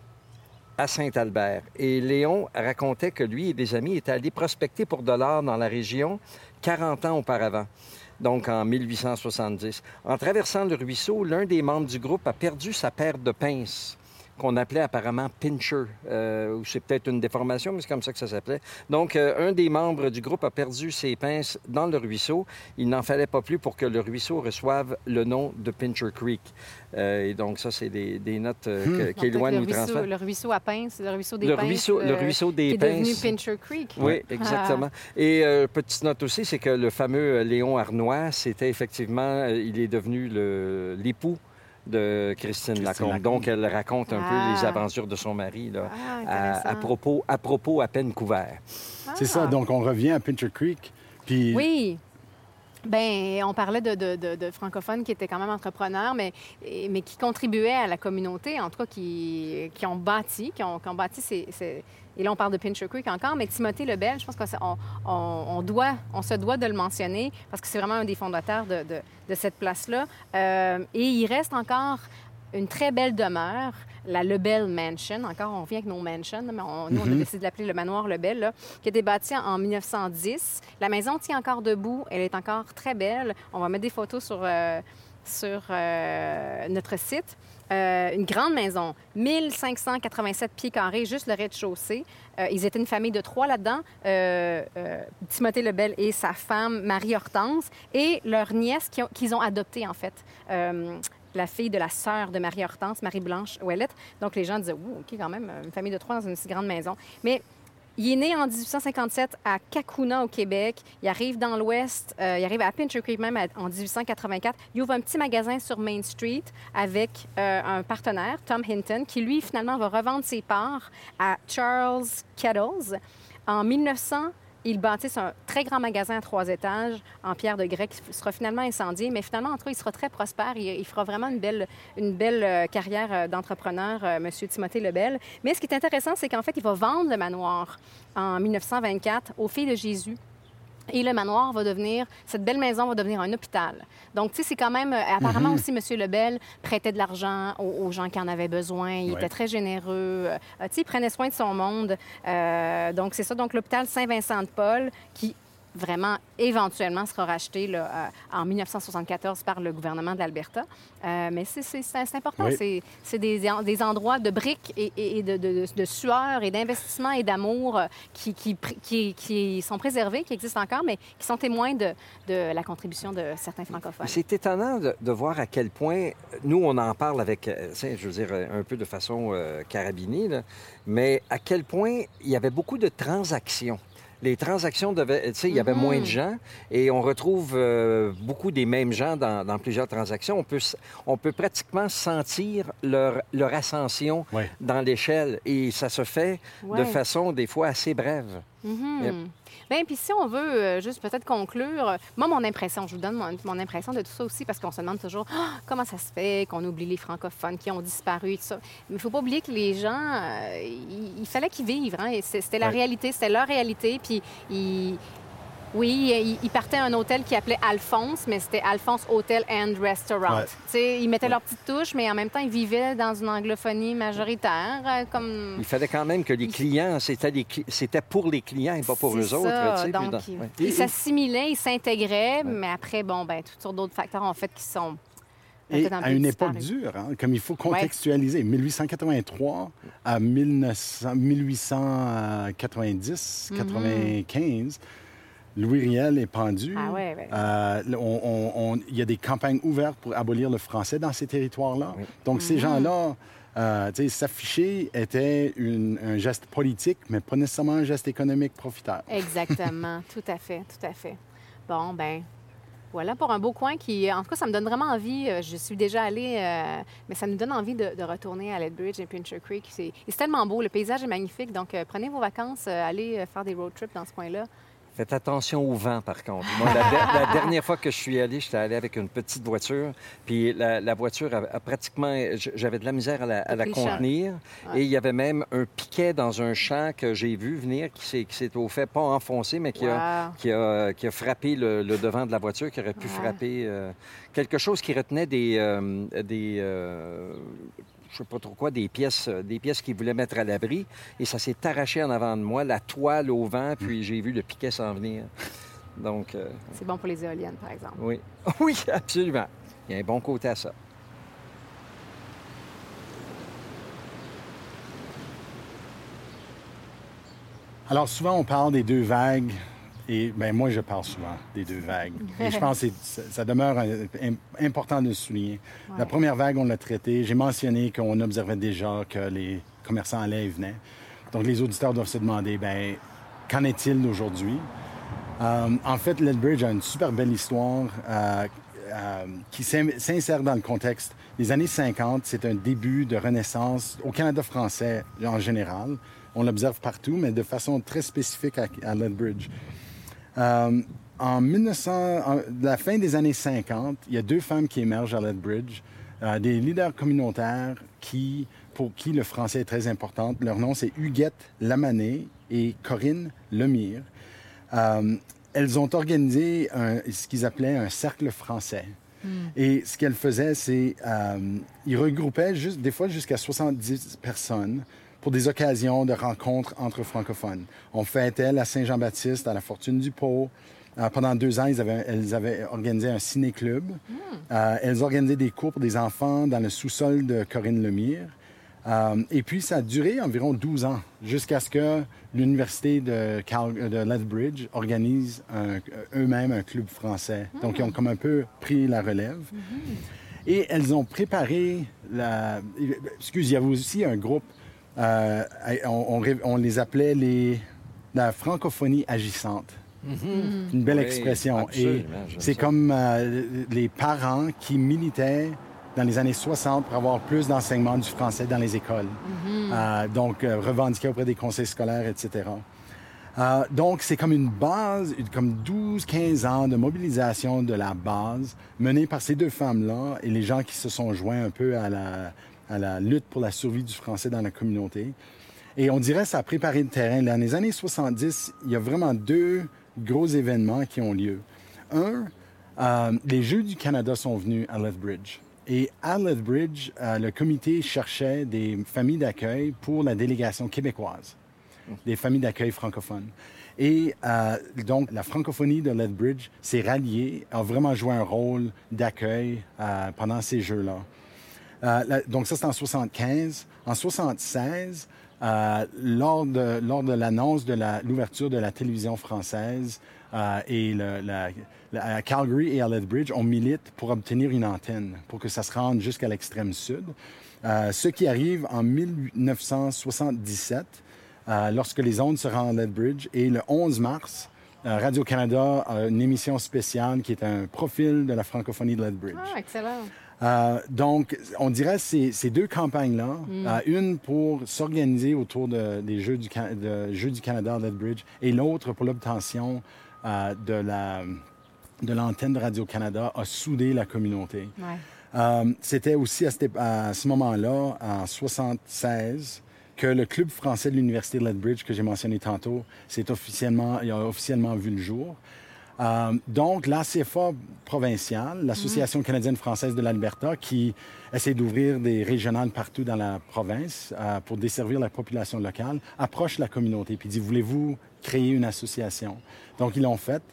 à Saint-Albert. Et Léon racontait que lui et des amis étaient allés prospecter pour de l'or dans la région 40 ans auparavant, donc en 1870. En traversant le ruisseau, l'un des membres du groupe a perdu sa paire de pinces qu'on appelait apparemment pincher. Euh, c'est peut-être une déformation, mais c'est comme ça que ça s'appelait. Donc, euh, un des membres du groupe a perdu ses pinces dans le ruisseau. Il n'en fallait pas plus pour que le ruisseau reçoive le nom de Pincher Creek. Euh, et donc, ça, c'est des, des, notes euh, hmm. qu'Éloigne nous ruisseau, transmet. Le ruisseau à pinces, le ruisseau des le pinces. Ruisseau, le ruisseau des qui pinces. est devenu Pincher Creek. Oui, exactement. Ah. Et petite note aussi, c'est que le fameux Léon Arnois, c'était effectivement, il est devenu l'époux de Christine, Christine Lacombe. Lacombe. Donc, elle raconte un ah. peu les aventures de son mari là, ah, à, à, propos, à propos à peine couvert. Ah. C'est ça. Donc, on revient à Pincher Creek. Puis... Oui. Bien, on parlait de, de, de, de, francophones qui étaient quand même entrepreneurs, mais, mais qui contribuaient à la communauté, en tout cas qui, qui ont bâti, qui ont, qui ont bâti ces, ces... Et là, on parle de Pincher Creek encore, mais Timothée Lebel, je pense qu'on on, on, doit, on se doit de le mentionner parce que c'est vraiment un des fondateurs de, de, de cette place-là. Euh, et il reste encore une très belle demeure, la Lebel Mansion. Encore, on revient avec nos mansions, mais on, nous, on a décidé de l'appeler le manoir Lebel, là, qui a été bâti en 1910. La maison tient encore debout, elle est encore très belle. On va mettre des photos sur, euh, sur euh, notre site. Euh, une grande maison, 1587 pieds carrés, juste le rez-de-chaussée. Euh, ils étaient une famille de trois là-dedans. Euh, Timothée Lebel et sa femme, Marie-Hortense, et leur nièce qu'ils ont, qu adoptée, en fait la fille de la sœur de Marie-Hortense, Marie-Blanche Ouellette. Donc, les gens disaient, ouh, OK, quand même, une famille de trois dans une si grande maison. Mais il est né en 1857 à Kakuna, au Québec. Il arrive dans l'Ouest. Euh, il arrive à Pincher Creek même en 1884. Il ouvre un petit magasin sur Main Street avec euh, un partenaire, Tom Hinton, qui, lui, finalement, va revendre ses parts à Charles Kettles. En 1900, il bâtisse un très grand magasin à trois étages en pierre de grès qui sera finalement incendié, mais finalement, en tout cas, il sera très prospère. Il, fera vraiment une belle, une belle euh, carrière d'entrepreneur, euh, M. Timothée Lebel. Mais ce qui est intéressant, c'est qu'en fait, il va vendre le manoir en 1924 aux filles de Jésus. Et le manoir va devenir, cette belle maison va devenir un hôpital. Donc, tu sais, c'est quand même, euh, apparemment mm -hmm. aussi, M. Lebel prêtait de l'argent aux, aux, gens qui en avaient besoin. Il ouais. était très généreux. Euh, tu sais, il prenait soin de son monde. Euh, donc, c'est ça. Donc, l'hôpital Saint-Vincent-de-Paul, qui vraiment éventuellement sera racheté là, euh, en 1974 par le gouvernement de l'Alberta. Euh, mais c'est important. Oui. C'est des, des, endroits de briques et, et de, de, de, sueur et d'investissement et d'amour euh, qui, qui, qui, qui, sont préservés, qui existent encore, mais qui sont témoins de, de la contribution de certains francophones. C'est étonnant de, de, voir à quel point, nous, on en parle avec, je veux dire, un peu de façon euh, carabinée, là, mais à quel point il y avait beaucoup de transactions les transactions devaient, tu sais, il y avait mm -hmm. moins de gens et on retrouve euh, beaucoup des mêmes gens dans, dans, plusieurs transactions. On peut, on peut pratiquement sentir leur, leur ascension ouais. dans l'échelle et ça se fait ouais. de façon des fois assez brève. Yep. Bien, puis si on veut euh, juste peut-être conclure, euh, moi, mon impression, je vous donne mon, mon impression de tout ça aussi, parce qu'on se demande toujours Ah, comment ça se fait qu'on oublie les francophones qui ont disparu, tout ça. Mais il faut pas oublier que les gens, euh, il, fallait qu'ils vivent. Hein, c'était la Ouais. réalité, c'était leur réalité. Puis ils- oui, ils, partaient à un hôtel qui appelait Alphonse, mais c'était Alphonse Hotel and Restaurant. Ouais. Tu sais, Ils mettaient leur petite touche, mais en même temps, ils vivaient dans une anglophonie majoritaire, euh, comme... Il fallait quand même que les clients, c'était les cli- c'était pour les clients et pas pour eux ça. autres. Donc, dans- ils- ouais. ils s'assimilaient, ils s'intégraient, mais après, bon, ben, toutes sortes d'autres facteurs ont fait qu'ils sont Et à une époque dure, hein, comme il faut contextualiser. 1883 à 1900 1890, 95, Louis Riel est pendu. Ah ouais, ouais. Euh, on- on- on- il y a des campagnes ouvertes pour abolir le français dans ces territoires-là. Oui. Donc, ces gens-là, euh, tu sais, s'afficher était une- un geste politique, mais pas nécessairement un geste économique profiteur. Exactement, <laughs> tout à fait, tout à fait. Bon, ben, voilà pour un beau coin qui, en tout cas, ça me donne vraiment envie. euh, Je suis déjà allée, euh, mais ça nous donne envie de, de retourner à Lethbridge et Pincher Creek. C'est tellement beau, le paysage est magnifique. Donc, euh, prenez vos vacances, euh, allez faire des road trips dans ce coin-là. Faites attention au vent, par contre. Moi, la, de- la dernière fois que je suis allé, j'étais allé avec une petite voiture. Puis la, la voiture a, a pratiquement... J'avais de la misère à la, à la contenir. Ouais. Et il y avait même un piquet dans un champ que j'ai vu venir qui s'est, au fait pas enfoncé, mais qui, a, qui, a, qui a frappé le, le devant de la voiture, qui aurait pu Ouais. frapper euh, quelque chose qui retenait des... euh, des euh, je sais pas trop quoi, des pièces, euh, des pièces qu'ils voulaient mettre à l'abri. Et ça s'est arraché en avant de moi, la toile au vent, puis j'ai vu le piquet s'en venir. Donc, euh, C'est bon pour les éoliennes, par exemple. oui. <laughs> Oui, absolument. Il y a un bon côté à ça. Alors, souvent, on parle des deux vagues. Et ben, moi, je parle souvent des deux vagues. Et je pense que ça, ça demeure un- important de souligner. La première vague, on l'a traitée. J'ai mentionné qu'on observait déjà que les commerçants allaient et venaient. Donc, les auditeurs doivent se demander, ben, qu'en est-il d'aujourd'hui? Euh, en fait, Lethbridge a une super belle histoire euh, euh, qui s'in- s'insère dans le contexte. Les années 50, c'est un début de renaissance au Canada français en général. On l'observe partout, mais de façon très spécifique à, à Lethbridge. Euh, en 1900, en- la fin des années 50, il y a deux femmes qui émergent à Lethbridge, euh, des leaders communautaires qui, pour qui le français est très important. Leur nom, c'est Huguette Lamané et Corinne Lemire. Euh, elles ont organisé un- ce qu'ils appelaient un cercle français. Et ce qu'elles faisaient, c'est euh, ils regroupaient juste, des fois jusqu'à 70 personnes pour des occasions de rencontres entre francophones. On fêtait la Saint-Jean-Baptiste à la Fortune du Pot. Euh, pendant deux ans, ils avaient, elles avaient organisé un ciné-club. Euh, elles organisaient des cours pour des enfants dans le sous-sol de Corinne Lemire. Euh, et puis, ça a duré environ 12 ans, jusqu'à ce que l'Université de, Cal- de Lethbridge organise eux-mêmes un club français. Donc, ils ont comme un peu pris la relève. Et elles ont préparé la... Excuse, il y avait aussi un groupe, euh, on, on ré- on les appelait les... la francophonie agissante. Une belle Oui, expression. Et c'est comme euh, les parents qui militaient dans les années 60 pour avoir plus d'enseignement du français dans les écoles. Euh, donc, euh, revendiquer auprès des conseils scolaires, etc. Euh, donc, c'est comme une base, comme 12-15 ans de mobilisation de la base menée par ces deux femmes-là et les gens qui se sont joints un peu à la, à la lutte pour la survie du français dans la communauté. Et on dirait que ça a préparé le terrain. Dans les années 70, il y a vraiment deux gros événements qui ont lieu. Un, euh, les Jeux du Canada sont venus à Lethbridge. Et à Lethbridge, euh, le comité cherchait des familles d'accueil pour la délégation québécoise, des familles d'accueil francophones. Et euh, donc, la francophonie de Lethbridge s'est ralliée, a vraiment joué un rôle d'accueil pendant ces Jeux-là. Euh, donc ça, c'est en 75. En 76, euh, lors de, lors de l'annonce de l'ouverture de la télévision française euh, et à Calgary et à Lethbridge, on milite pour obtenir une antenne, pour que ça se rende jusqu'à l'extrême sud. Ce qui arrive en 1977, euh, lorsque les ondes se rendent à Lethbridge. Et le 11 mars, Radio-Canada a une émission spéciale qui est un profil de la francophonie de Lethbridge. Ah, excellent. Euh, donc, on dirait ces, ces deux campagnes-là, Mm. euh, une pour s'organiser autour de- des Jeux du, de Jeux du Canada à Lethbridge et l'autre pour l'obtention euh, de la de l'antenne de Radio-Canada a soudé la communauté. Ouais. C'était aussi à, cette- à ce moment-là, en 76, que le club français de l'Université de Lethbridge, que j'ai mentionné tantôt, officiellement, il a officiellement vu le jour. Euh, donc, l'ACFA provinciale, l'Association canadienne-française de l'Alberta, qui essaie d'ouvrir des régionales partout dans la province euh, pour desservir la population locale, approche la communauté puis dit Voulez-vous créer une association? Donc, ils l'ont fait.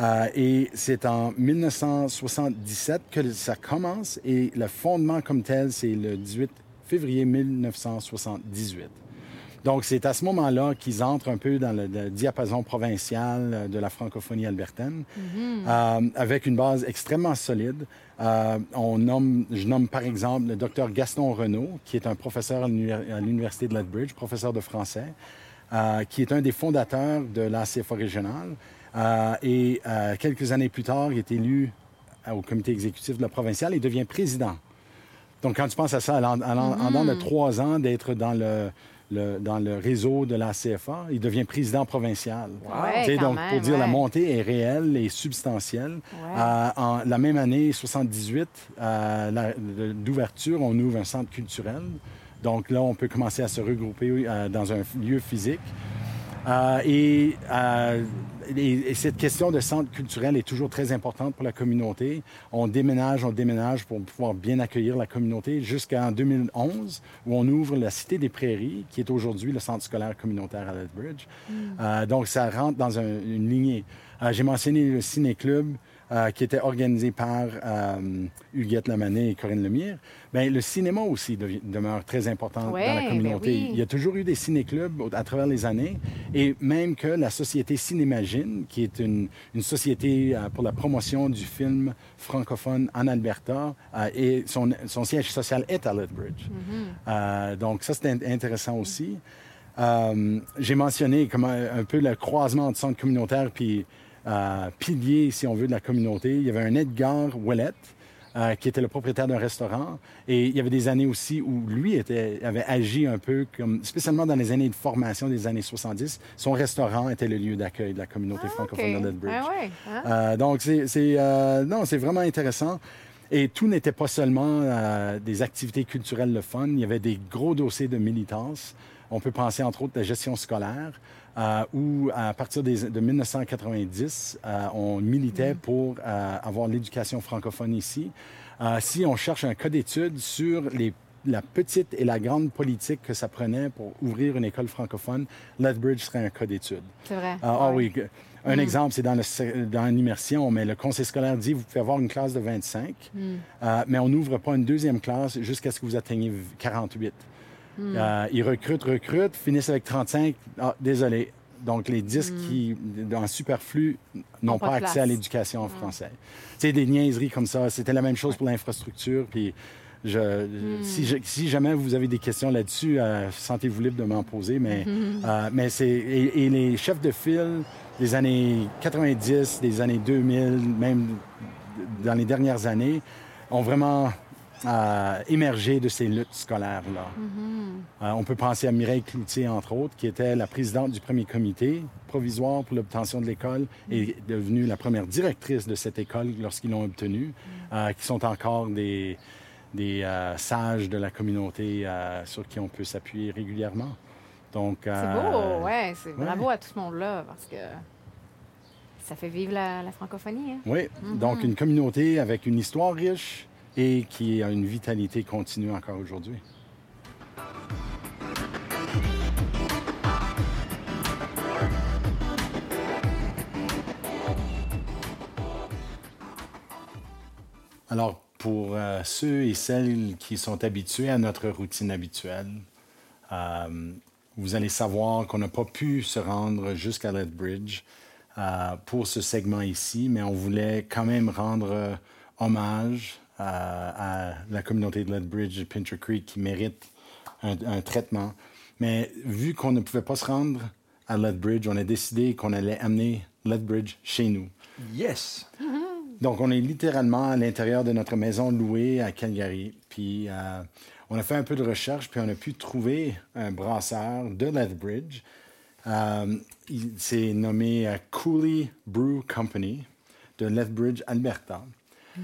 Euh, et c'est en 1977 que ça commence et le fondement comme tel, c'est le 18 février 1978. Donc, c'est à ce moment-là qu'ils entrent un peu dans le, le diapason provincial euh, de la francophonie albertaine, euh, avec une base extrêmement solide. Euh, on nomme, je nomme par exemple le docteur Gaston Renault, qui est un professeur à l'uni- à l'Université de Lethbridge, professeur de français, euh, qui est un des fondateurs de l'ACFA régionale. Euh, et quelques années plus tard, il est élu au comité exécutif de la provinciale et devient président. Donc, quand tu penses à ça, en, en, en dans de trois ans d'être dans le, le- dans le réseau de la CFA, il devient président provincial. Ouais, donc, même, pour dire la ouais. montée est réelle et substantielle. Ouais. Euh, en la même année, 78, euh, la- d'ouverture, on ouvre un centre culturel. Donc là, on peut commencer à se regrouper euh, dans un lieu physique. Euh, et, euh, et- et cette question de centre culturel est toujours très importante pour la communauté. On déménage, on déménage pour pouvoir bien accueillir la communauté jusqu'en 2011, où on ouvre la Cité des Prairies, qui est aujourd'hui le centre scolaire communautaire à Lethbridge. Euh, donc, ça rentre dans un- une lignée. J'ai mentionné le Ciné-Club, euh, qui était organisé par euh, Huguette Lamané et Corinne Lemire. Bien, le cinéma aussi demeure très important Ouais, dans la ben communauté. oui. Il y a toujours eu des ciné-clubs à travers les années et même que la société Cinémagine, qui est une, une société euh, pour la promotion du film francophone en Alberta, euh, et son, son siège social est à Lethbridge. Euh, donc ça, c'est in- intéressant aussi. J'ai mentionné comme un, un peu le croisement entre centre communautaire puis euh, pilier, si on veut, de la communauté. Il y avait un Edgar Ouellet, euh, qui était le propriétaire d'un restaurant. Et il y avait des années aussi où lui était, avait agi un peu comme, spécialement dans les années de formation des années 70, son restaurant était le lieu d'accueil de la communauté Ah, francophone de Lethbridge. Ah ouais, hein? Euh, donc, c'est, c'est, euh, non, c'est vraiment intéressant. Et tout n'était pas seulement des activités culturelles le fun. Il y avait des gros dossiers de militance. On peut penser entre autres à la gestion scolaire, euh, où à partir des- de 1990, euh, on militait pour euh, avoir l'éducation francophone ici. Euh, si on cherche un cas d'étude sur les la petite et la grande politique que ça prenait pour ouvrir une école francophone, Lethbridge serait un cas d'étude. C'est vrai. Ah, ah Ouais. oui. Un exemple, c'est dans, le, se- dans l'immersion, mais le conseil scolaire dit vous pouvez avoir une classe de 25, euh, mais on n'ouvre pas une deuxième classe jusqu'à ce que vous atteigniez 48. Euh, ils recrutent, recrutent, finissent avec 35. Ah, désolé. Donc, les 10 qui, en superflu, n'ont Ont pas accès à l'éducation en français. Tu sais, des niaiseries comme ça. C'était la même chose pour l'infrastructure. Puis, je, si, je- si jamais vous avez des questions là-dessus, euh, sentez-vous libre de m'en poser. Mais, <laughs> euh, mais c'est. Et, et les chefs de file des années 90, des années 2000, même dans les dernières années, ont vraiment euh, émergé de ces luttes scolaires-là. Euh, on peut penser à Mireille Cloutier, entre autres, qui était la présidente du premier comité provisoire pour l'obtention de l'école et est devenue la première directrice de cette école lorsqu'ils l'ont obtenue, euh, qui sont encore des, des euh, sages de la communauté sur qui on peut s'appuyer régulièrement. Donc, C'est beau, ouais. C'est bravo à tout ce monde-là parce que ça fait vivre la, la francophonie. Hein? Oui, donc une communauté avec une histoire riche et qui a une vitalité continue encore aujourd'hui. Alors, pour euh, ceux et celles qui sont habitués à notre routine habituelle, euh, vous allez savoir qu'on n'a pas pu se rendre jusqu'à Lethbridge euh, pour ce segment ici, mais on voulait quand même rendre hommage à la communauté de Lethbridge et Pincher Creek qui mérite un, un traitement. Mais vu qu'on ne pouvait pas se rendre à Lethbridge, on a décidé qu'on allait amener Lethbridge chez nous. Yes! <laughs> Donc, on est littéralement à l'intérieur de notre maison louée à Calgary. Puis, euh, on a fait un peu de recherche, puis on a pu trouver un brasseur de Lethbridge. Euh, il s'est nommé euh, Cooley Brew Company de Lethbridge, Alberta.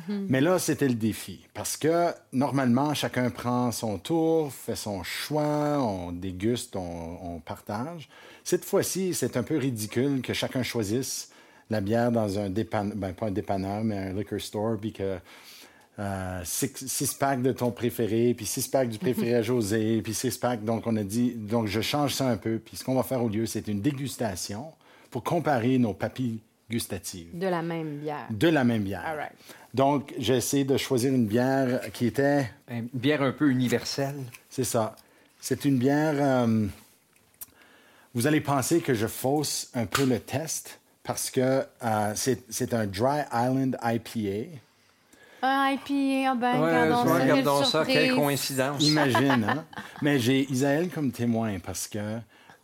Mais là, c'était le défi. Parce que normalement, chacun prend son tour, fait son choix, on déguste, on, on partage. Cette fois-ci, c'est un peu ridicule que chacun choisisse la bière dans un dépanneur, ben, pas un dépanneur, mais un liquor store, puis que euh, six, six packs de ton préféré, puis six packs du préféré à José, puis six packs. Donc, on a dit, donc je change ça un peu. Puis ce qu'on va faire au lieu, c'est une dégustation pour comparer nos papilles gustatives De la même bière. de la même bière. All right. Donc, j'ai essayé de choisir une bière qui était, Une bière un peu universelle. c'est ça, c'est une bière. euh, vous allez penser que je fausse un peu le test parce que euh, c'est c'est un Dry Island IPA. Ah, et puis, ah ben, Ouais, regardons ça, regardons ça, quelle coïncidence. Imagine, hein? <laughs> Mais j'ai Isaël comme témoin parce que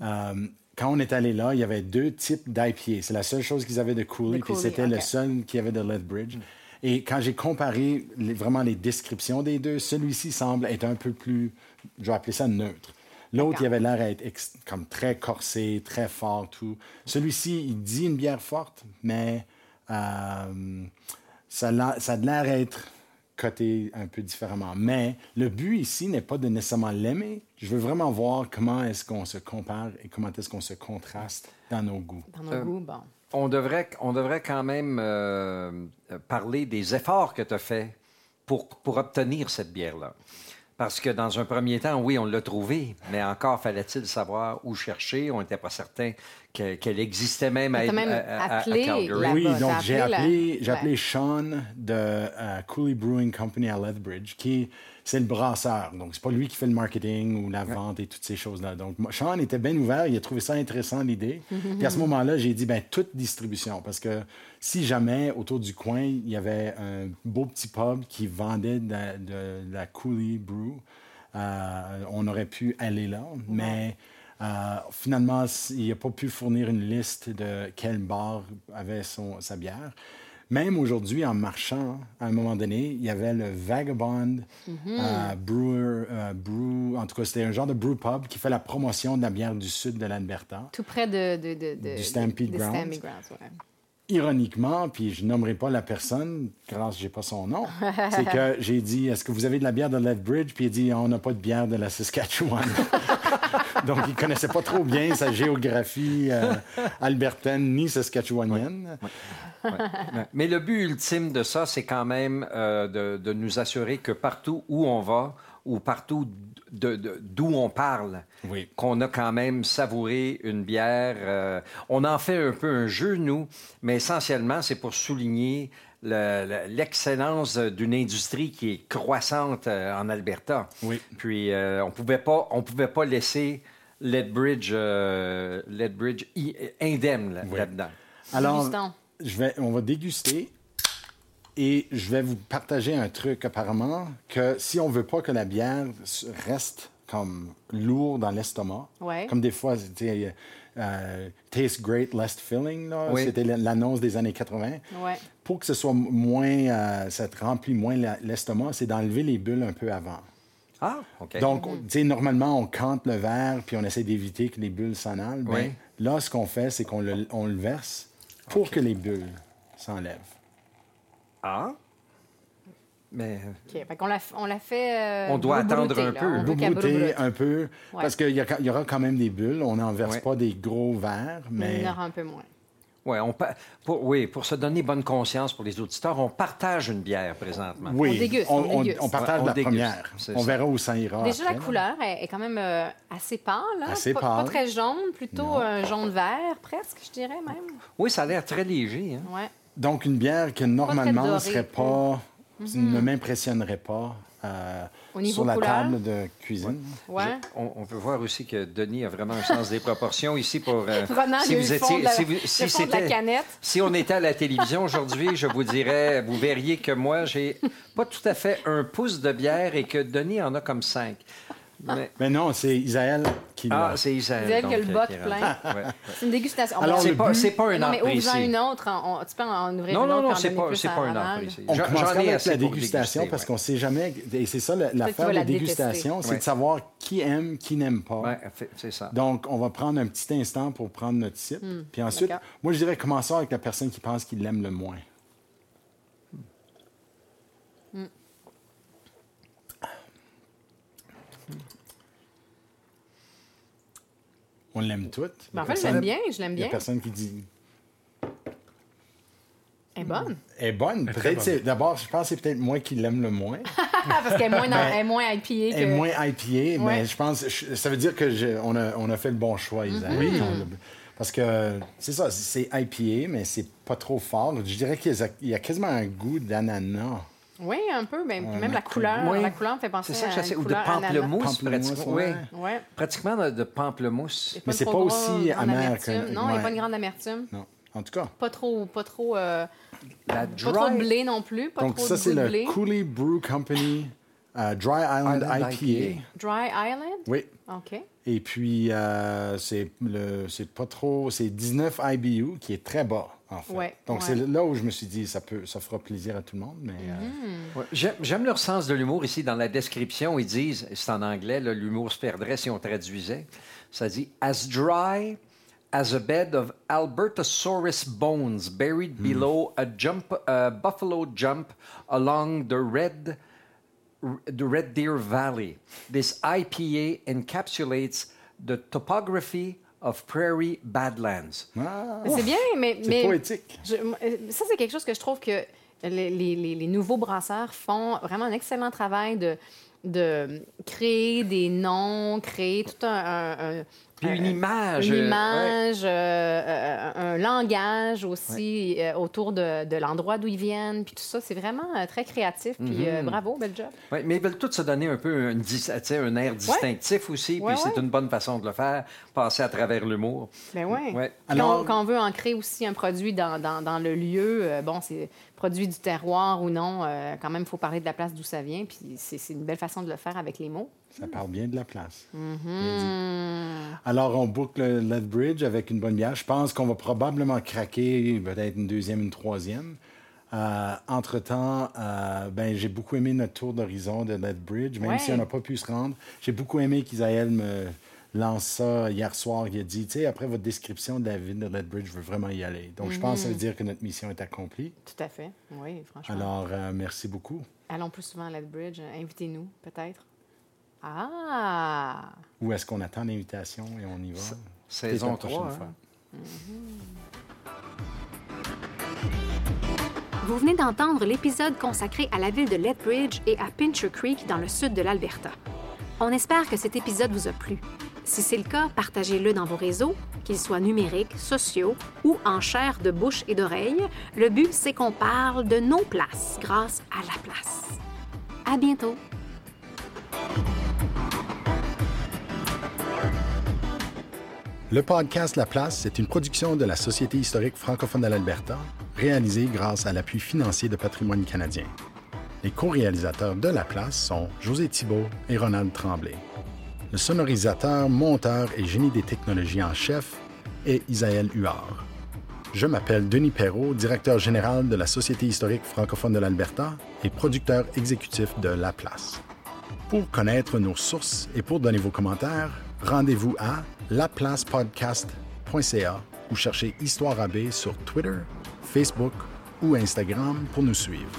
euh, quand on est allé là, il y avait deux types d'IPA. C'est la seule chose qu'ils avaient de Cooley, puis c'était le seul qui avait de Lethbridge. Et quand j'ai comparé les- vraiment les descriptions des deux, celui-ci semble être un peu plus, je vais appeler ça neutre. L'autre, il avait l'air d'être comme très corsé, très fort, tout. Celui-ci, il dit une bière forte, mais euh, ça, a l'air- ça a l'air d'être coté un peu différemment. Mais le but ici n'est pas de nécessairement l'aimer. Je veux vraiment voir comment est-ce qu'on se compare et comment est-ce qu'on se contraste dans nos goûts. Dans nos Euh, goûts, bon. On devrait, on devrait quand même euh, parler des efforts que tu as faits pour, pour obtenir cette bière-là. Parce que dans un premier temps, oui, on l'a trouvé, mais encore fallait-il savoir où chercher. On n'était pas certain que- qu'elle existait même à, même à- à- à appelé Calgary. Oui, donc j'ai appelé la- appelé, j'ai Ouais. appelé Sean de euh, Cooley Brewing Company à Lethbridge, qui est- c'est le brasseur. Donc, c'est pas lui qui fait le marketing ou la vente et toutes ces choses-là. Donc, Sean était bien ouvert, il a trouvé ça intéressant, l'idée. <laughs> Puis à ce moment-là, j'ai dit, ben toute distribution, parce que si jamais, autour du coin, il y avait un beau petit pub qui vendait de, la- de la Cooley Brew, euh, on aurait pu aller là, mais... euh, finalement, il n'a pas pu fournir une liste de quel bar avait son, sa bière. Même aujourd'hui, en marchant, à un moment donné, il y avait le Vagabond euh, Brewer, euh, Brew, en tout cas, c'était un genre de brew pub qui fait la promotion de la bière du sud de l'Alberta. Tout près de, de, de, de- Du Stampede de- de Grounds. Stampede Grounds, ouais. Ironiquement, puis je nommerai pas la personne, grâce j'ai pas son nom, <laughs> c'est que j'ai dit Est-ce que vous avez de la bière de Lethbridge? Puis il dit On n'a pas de bière de la Saskatchewan. <laughs> <laughs> Donc il connaissait pas trop bien sa géographie euh, albertaine ni saskatchewanienne. Mais le but ultime de ça, c'est quand même euh, de, de nous assurer que partout où on va ou partout d'où on parle, Oui. qu'on a quand même savouré une bière. euh, on en fait un peu un jeu, nous, mais essentiellement, c'est pour souligner le- le- l'excellence d'une industrie qui est croissante euh, en Alberta. Oui. Puis euh, on pouvait pas, on pouvait pas laisser Lethbridge, euh, Lethbridge indemne là- Oui. là-dedans. Alors, Dégustons. je vais, on va déguster et je vais vous partager un truc apparemment que si on veut pas que la bière reste comme lourd dans l'estomac, Ouais. comme des fois, c'était euh, taste great, less filling, Oui. c'était l'annonce des années 80. Ouais. Pour que ce soit moins, euh, ça te remplit moins l'estomac, c'est d'enlever les bulles un peu avant. Ah, OK. Donc, tu sais, normalement, on cante le verre puis on essaie d'éviter que les bulles s'en aillent. Ben, Oui. là, ce qu'on fait, c'est qu'on le, on le verse pour que les bulles s'enlèvent. ah. Mais OK. Fait qu'on l'a, on l'a fait. euh, On doit attendre un peu. On Boubouter un peu, parce qu'il y, il aura quand même des bulles. On n'en verse Ouais. pas des gros verres, Il mais y en aura un peu moins. Ouais, on pour, oui, pour se donner bonne conscience pour les auditeurs, on partage une bière présentement. oui, On déguste, on déguste. partage Ouais, on la déguste, première. On ça. verra où ça ira. Déjà, après, la là. couleur est, est quand même euh, assez pâle. hein? Assez pas, pâle. pas très jaune, plutôt un jaune-vert, presque, je dirais même. Oui, ça a l'air très léger. hein. Ouais. Donc, une bière que normalement ne serait pas, ne m'impressionnerait pas euh, Au niveau sur la couleur? table de cuisine. Ouais. On, on peut voir aussi que Denis a vraiment un sens des proportions ici pour. euh, <laughs> la- si, vous- si la c'était- canette. si on était à la télévision aujourd'hui, je vous dirais, vous verriez que moi, j'ai pas tout à fait un pouce de bière et que Denis en a comme cinq. Mais- Mais non, c'est Isaël qui Ah, l'a. c'est Isaël. Isaël qui a donc, le euh, boc qui est plein. rendu. Ouais, ouais. C'est une dégustation. On Alors, C'est pas, c'est pas un non, art mais ouvre-en une autre. on- tu peux en ouvrir Non, une non, autre non, en c'est pas, c'est pas un précis. On J'en- commencera j'en ai avec assez la pour dégustation déguster, parce ouais. qu'on sait jamais. Et c'est ça, la- l'affaire des la détester. dégustations, c'est Ouais. de savoir qui aime, qui n'aime pas. Ouais, fait- c'est ça. Donc, on va prendre un petit instant pour prendre notre site. Puis ensuite, d'accord. moi, je dirais commençons avec la personne qui pense qu'il l'aime le moins. On l'aime toutes. Ben, en fait, je l'aime bien, je l'aime Il y a bien. personne qui dit Elle est bonne. Elle est bonne. Peut-être D'abord, je pense que c'est peut-être moi qui l'aime le moins. <laughs> Parce qu'elle est moins, dans- Ben, elle est moins IPA Elle est que... moins IPA, Ouais. mais je pense je- ça veut dire que je- on, a, on a fait le bon choix, Isa. Mm-hmm. On a- Parce que c'est ça, c'est IPA, mais c'est pas trop fort. Je dirais qu'il y y a quasiment un goût d'ananas. Oui, un peu. Ben, Ouais, même la mais- couleur, Oui. la couleur me fait penser ça à une Ou de pamplemousse, pratiquement. ouais. Oui. Ouais. Pratiquement de, de pamplemousse. Mais c'est pas aussi amer amertume. que- Non, il n'y a pas une grande amertume. Non. En tout cas. Pas trop, pas trop, euh, La pas trop de dry blé non plus. Pas Donc, trop ça, de c'est le blé. Cooley Brew Company euh, Dry Island, Island IPA. IPA. Dry Island? Oui. OK. Et puis, euh, c'est le- c'est pas trop. C'est 19 IBU, qui est très bas, en fait. Ouais, Donc, ouais. c'est là où je me suis dit, ça, peut, ça fera plaisir à tout le monde. Mais, euh, Mm-hmm. Ouais. J'aime, leur sens de l'humour ici. Dans la description, ils disent, c'est en anglais, l'humour se perdrait si on traduisait. Ça dit As dry as a bed of Albertosaurus bones buried below a jump, a buffalo jump along the red, the Red Deer Valley. This IPA encapsulates the topography of prairie badlands. ah, C'est bien, mais... c'est mais poétique. je- ça, c'est quelque chose que je trouve que les, les- les- les nouveaux brasseurs font vraiment un excellent travail de, de créer des noms, créer tout un... un- un- Puis une un- image. Une euh, ouais. image, euh, euh, un langage aussi euh, autour de, de l'endroit d'où ils viennent, puis tout ça, c'est vraiment euh, très créatif. Puis Mm-hmm. euh, bravo, bel job. Ouais, mais ils veulent tous se donner un peu un air distinctif aussi, Ouais, puis c'est ouais. une bonne façon de le faire, passer à travers l'humour. Ben. Puis Alors- quand, quand on veut ancrer aussi un produit dans, dans- dans le lieu, euh, bon, c'est produit du terroir ou non, euh, quand même, il faut parler de la place d'où ça vient, puis c'est une belle façon de le faire avec les mots. Ça parle bien de la place. Hmm. Alors, on boucle le Lethbridge avec une bonne bière. Je pense qu'on va probablement craquer peut-être une deuxième, une troisième. Euh, entre-temps, euh, ben, j'ai beaucoup aimé notre tour d'horizon de Lethbridge, même Ouais. si on n'a pas pu se rendre. J'ai beaucoup aimé qu'Isaël me lance ça hier soir. Il a dit, tu sais, après votre description de la ville de Lethbridge, je veux vraiment y aller. Donc, je pense que ça veut dire que notre mission est accomplie. Tout à fait. Oui, franchement. Alors, euh, merci beaucoup. Allons plus souvent à Lethbridge. Invitez-nous, peut-être. Ah! Ou est-ce qu'on attend l'invitation et on y va? saison Peut-être la prochaine 3, fois. Vous venez d'entendre l'épisode consacré à la ville de Lethbridge et à Pincher Creek dans le sud de l'Alberta. On espère que cet épisode vous a plu. Si c'est le cas, partagez-le dans vos réseaux, qu'ils soient numériques, sociaux ou en chair de bouche et d'oreille. Le but, c'est qu'on parle de nos places grâce à la place. À bientôt! Le podcast La Place, c'est une production de la Société historique francophone de l'Alberta, réalisée grâce à l'appui financier de Patrimoine canadien. Les co-réalisateurs de La Place sont José Thibault et Ronald Tremblay. Le sonorisateur, monteur et génie des technologies en chef est Isaël Huard. Je m'appelle Denis Perrault, directeur général de la Société historique francophone de l'Alberta et producteur exécutif de La Place. Pour connaître nos sources et pour donner vos commentaires, rendez-vous à laplacepodcast.ca ou cherchez Histoire AB sur Twitter, Facebook ou Instagram pour nous suivre.